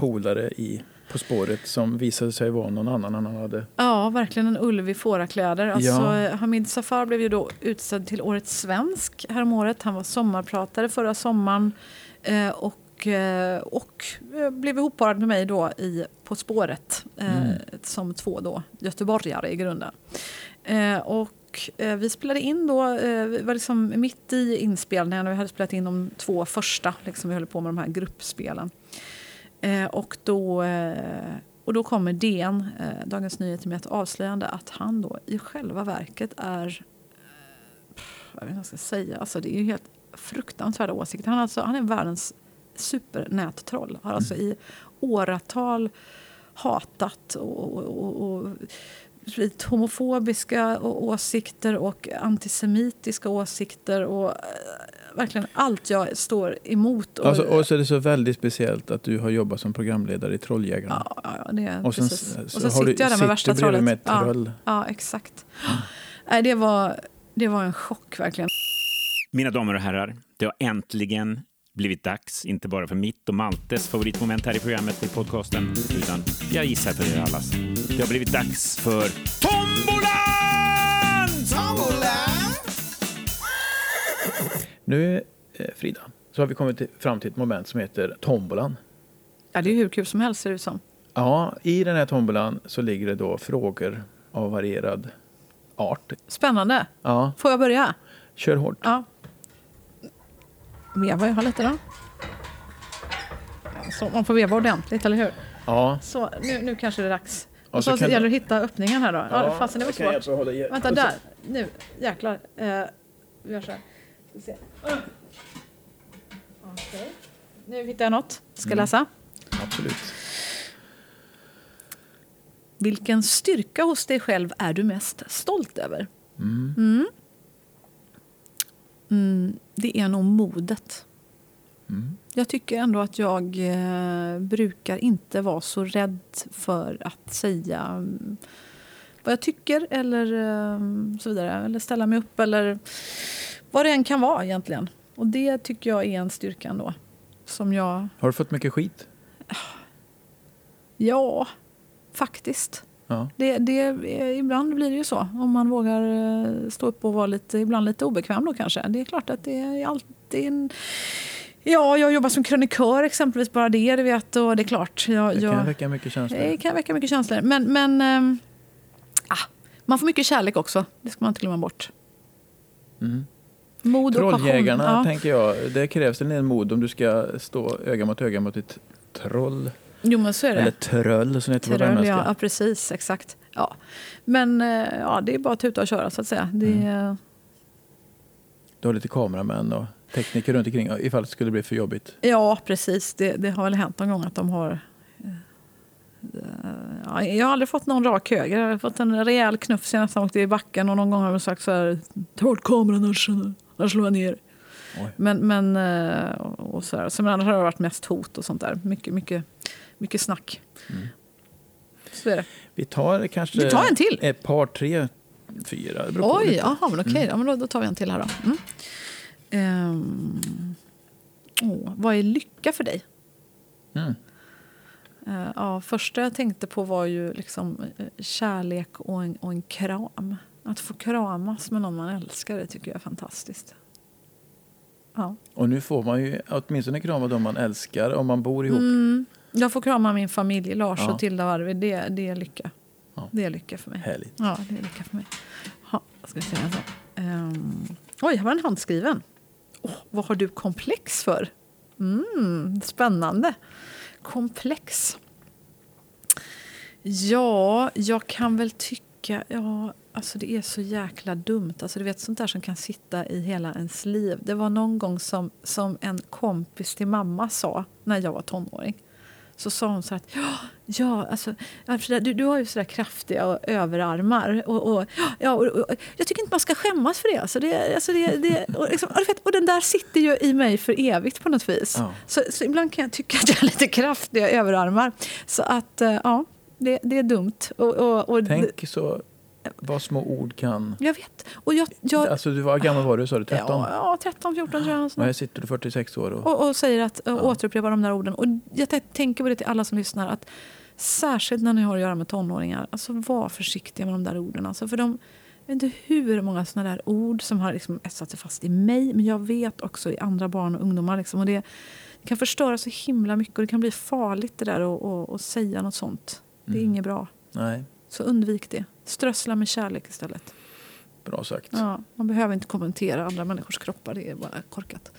polare i På spåret som visade sig vara någon annan än han hade. ja, verkligen en ulv i fårakläder. Alltså, Ja. Hamid Safar blev ju då utsedd till Årets svensk häromåret. Han var sommarpratare förra sommaren. Eh, och, eh, och eh, blev ihopparad med mig då i På spåret. Eh, Som två då göteborgare i grunden. Och vi spelade in då, vi var liksom mitt i inspelningen och vi hade spelat in de två första. Liksom vi höll på med de här gruppspelen. Eh, och, då, eh, och då kommer DN, eh, Dagens Nyheter, med ett avslöjande att han då i själva verket är... Eh, pff, jag vet inte vad jag ska säga. Alltså, det är ju helt fruktansvärda åsikter. Han, alltså, han är världens supernättroll. Har alltså i åratal hatat och, och, och, spridit homofobiska åsikter och antisemitiska åsikter. och eh, Verkligen allt jag står emot. Och, Alltså, och så är det så väldigt speciellt att du har jobbat som programledare i Trolljägarna. Ja, ja, det, och sen, precis. så, Och så, sitter du, jag där med värsta trollet. med ett ja, troll. ja, exakt. Nej, det, var, det var en chock verkligen. Mina damer och herrar, det har äntligen blivit dags, inte bara för mitt och Maltes favoritmoment här i programmet, i podcasten, utan jag gissar att det är allas. Det har blivit dags för Tombolan! Nu, eh, Frida, så har vi kommit fram till ett moment som heter tombolan. Ja, det är hur kul som helst ser det ut som. Ja, i den här tombolan så ligger det då frågor av varierad art. Spännande. Ja, Får jag börja? kör hårt. Ja. Veva jag har lite då. Så man får veva ordentligt, eller hur? Ja, Så, nu, nu kanske det är dags. Och så så, gäller du- det att hitta öppningen här då. Ja, fasen det var svårt. Vänta, där. Nu, jäklar. Eh, vi gör så här. Ska se. Okej. Nu hittar jag något. Ska jag läsa. Absolut. Vilken styrka hos dig själv är du mest stolt över? Mm. Mm, det är nog modet. Jag tycker ändå att jag eh, brukar inte vara så rädd för att säga mm, vad jag tycker eller eh, så vidare. Eller ställa mig upp eller vad det än kan vara egentligen. Och det tycker jag är en styrka ändå. Som jag, Har du fått mycket skit? ja, faktiskt. Ja. Det, det, eh, ibland blir det ju så. Om man vågar eh, stå upp och vara lite, ibland lite obekväm då kanske. Det är klart att det är alltid en... Ja, jag jobbar som krönikör exempelvis, bara det, det vet och det är klart. Jag, Det jag, kan väcka mycket känslor. det kan väcka mycket känslor. Men, men ah, man får mycket kärlek också. Det ska man inte glömma bort. Mm. Mod och passion. Trolljägarna, Ja. tänker jag, det krävs en del mod om du ska stå öga mot öga mot ett troll. Jo, men så är det. Eller tröll som det heter på Tröll, värmländska. ja, ja, precis. Exakt. Ja. Men eh, ja, det är bara att tuta och köra så att säga. Det, Mm. Du har lite kameramän och tekniker runt omkring ifall det skulle bli för jobbigt. Ja, precis. Det, det har väl hänt någon gång att de har... eh, Ja, jag har aldrig fått någon rak höger. Jag har fått en rejäl knuff senast jag åkte i backen och någon gång har de sagt så här Ta bort kameran annars, slår jag ner. Oj. Men, men eh, och så här. Så, men annars har det varit mest hot och sånt där. Mycket, mycket, mycket snack. Mm. Så är det. Vi tar kanske Vi tar en till. ett par, tre, fyra. Oj, jaha, men okej. Mm. Ja, men då, då tar vi en till här då. Mm. Ehm, åh, vad är lycka för dig? Mm. Eh, ja, första jag tänkte på var ju liksom eh, kärlek och en, och en kram. Att få kramas med någon man älskar, det tycker jag är fantastiskt. Ja. Och nu får man ju åtminstone krama de man älskar om man bor ihop. Mm, jag får krama min familj, Lars Ja. och Tilda och Arvid. Det, det är lycka. Ja. Det är lycka för mig. Härligt. Ja, det är lycka för mig. Ha, ska vi se här. Ehm, oj, här var en handskriven. Åh, vad har du komplex för? Mm, spännande. Komplex. Ja, jag kan väl tycka... Ja, alltså det är så jäkla dumt. Alltså du vet sånt där som kan sitta i hela ens liv. Det var någon gång som, som en kompis till mamma sa när jag var tonåring. Så sa hon så att ja, alltså, du, du har ju så där kraftiga överarmar. Och, och, ja, och, och, jag tycker inte man ska skämmas för det. Alltså det, alltså det, det och, liksom, och, den där sitter ju i mig för evigt på något vis. Ja. Så, så ibland kan jag tycka att jag har lite kraftiga överarmar. Så att, eh, ja, det, det är dumt. Och, och, och, Tänk så vad små ord kan... Jag vet. Och jag, jag, Alltså, du var gammal var du? Sa du 13? ja, ja, 13, 14 tror jag. Och här sitter du 46 år och... och, och säger att, och återupprepar de där orden. Och jag tänker på det till alla som lyssnar. att Särskilt när ni har att göra med tonåringar. Alltså var försiktiga med de där orden. Alltså, för de, jag vet inte hur många såna där ord som har liksom etsat sig fast i mig. Men jag vet också i andra barn och ungdomar. Liksom, och det, det kan förstöra så himla mycket. Och det kan bli farligt det där att säga något sånt. Det är Mm. inget bra. Nej, Så undvik det. Strössla med kärlek istället. bra sagt. Ja, man behöver inte kommentera andra människors kroppar. Det är bara korkat.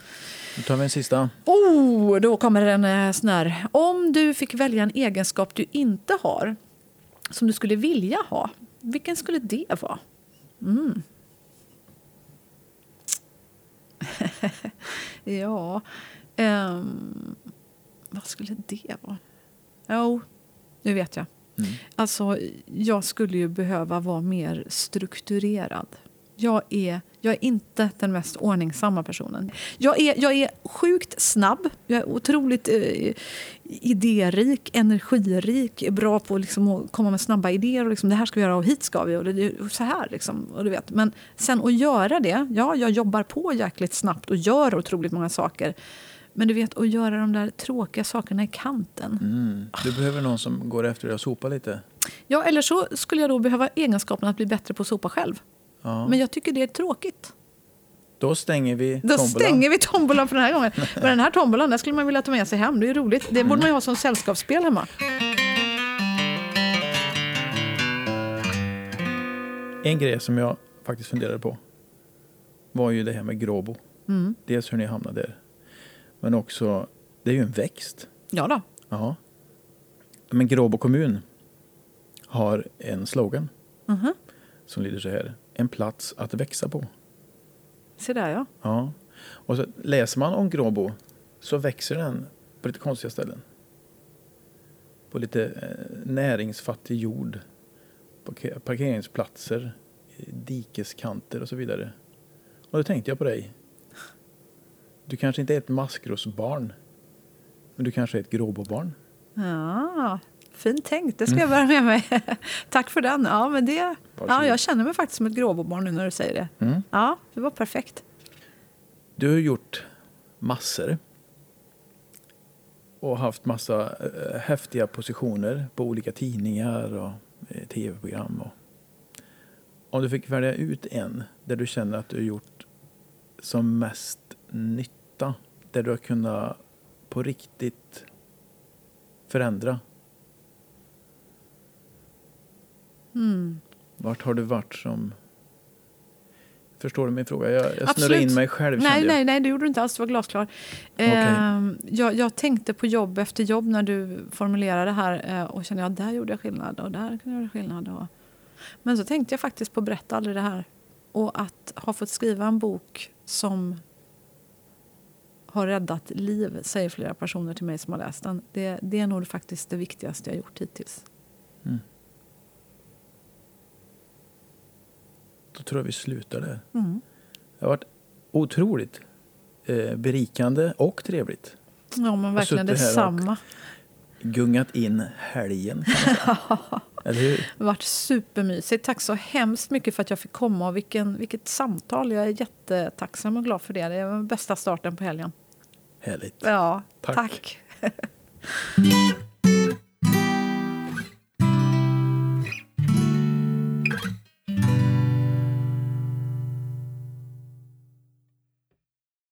Nu tar vi en sista. Oh, då kommer en eh, sån här. Om du fick välja en egenskap du inte har som du skulle vilja ha, vilken skulle det vara? Mm. ja, ehm, vad skulle det vara? Jo, nu vet jag. Mm. Alltså, jag skulle ju behöva vara mer strukturerad. Jag är, jag är inte den mest ordningsamma personen. Jag är, jag är sjukt snabb, jag är otroligt eh, idérik, energirik, bra på liksom att komma med snabba idéer. Och liksom, det här ska vi göra och hit ska vi. Och det, det, och så här liksom, och du vet. Men sen att göra det, ja, jag jobbar på jäkligt snabbt och gör otroligt många saker. Men du vet, att göra de där tråkiga sakerna i kanten. Mm. Du behöver någon som går efter dig och sopar lite. Ja, eller så skulle jag då behöva egenskapen att bli bättre på att sopa själv. Ja. Men jag tycker det är tråkigt. Då stänger vi Då tombolan. stänger vi tombolan för den här gången. Men den här tombolan den skulle man vilja ta med sig hem. Det är roligt. Det borde man ju ha som sällskapsspel hemma. En grej som jag faktiskt funderade på var ju det här med Gråbo. Mm. Dels hur ni hamnade där. Men också, det är ju en växt. Ja då. Ja. Men Gråbo kommun har en slogan Mhm. som lyder så här. En plats att växa på. Se där ja. Ja. Och så läser man om Gråbo så växer den på lite konstiga ställen. På lite eh, näringsfattig jord. På ke- parkeringsplatser, i dikeskanter och så vidare. Och då tänkte jag på dig. Du kanske inte är ett maskrosbarn. Men du kanske är ett Gråbobarn. ja. Fint tänkt. Det ska jag bära med mig. Tack för den. Ja, men det, ja, jag känner mig faktiskt som ett gråbobarn nu när du säger det. Mm. Ja, det var perfekt. Du har gjort massor. Och haft massa eh, häftiga positioner på olika tidningar och eh, tv-program. Och... Om du fick välja ut en där du känner att du har gjort som mest nytta, där du har kunnat på riktigt förändra. Mm. Vart har du varit som... Förstår du min fråga? Jag, jag snurrar Absolut. in mig själv. Nej, nej, nej, det gjorde du inte alls. Du var glasklar. Ehm, jag, jag tänkte på jobb efter jobb när du formulerade det här eh, och kände att där gjorde jag skillnad och där kunde jag göra skillnad. Och... Men så tänkte jag faktiskt på Berätta aldrig det här och att ha fått skriva en bok som har räddat liv, säger flera personer till mig som har läst den. Det, det är nog faktiskt det viktigaste jag gjort hittills. Då tror jag vi slutar där. Mm. Det har varit otroligt eh, berikande och trevligt. Ja, men verkligen detsamma. Gungat in helgen. Eller hur? Det har varit supermysigt. Tack så hemskt mycket för att jag fick komma. Och vilken, vilket samtal. Jag är jättetacksam och glad för det. Det är den bästa starten på helgen. Härligt. Ja, Tack. tack.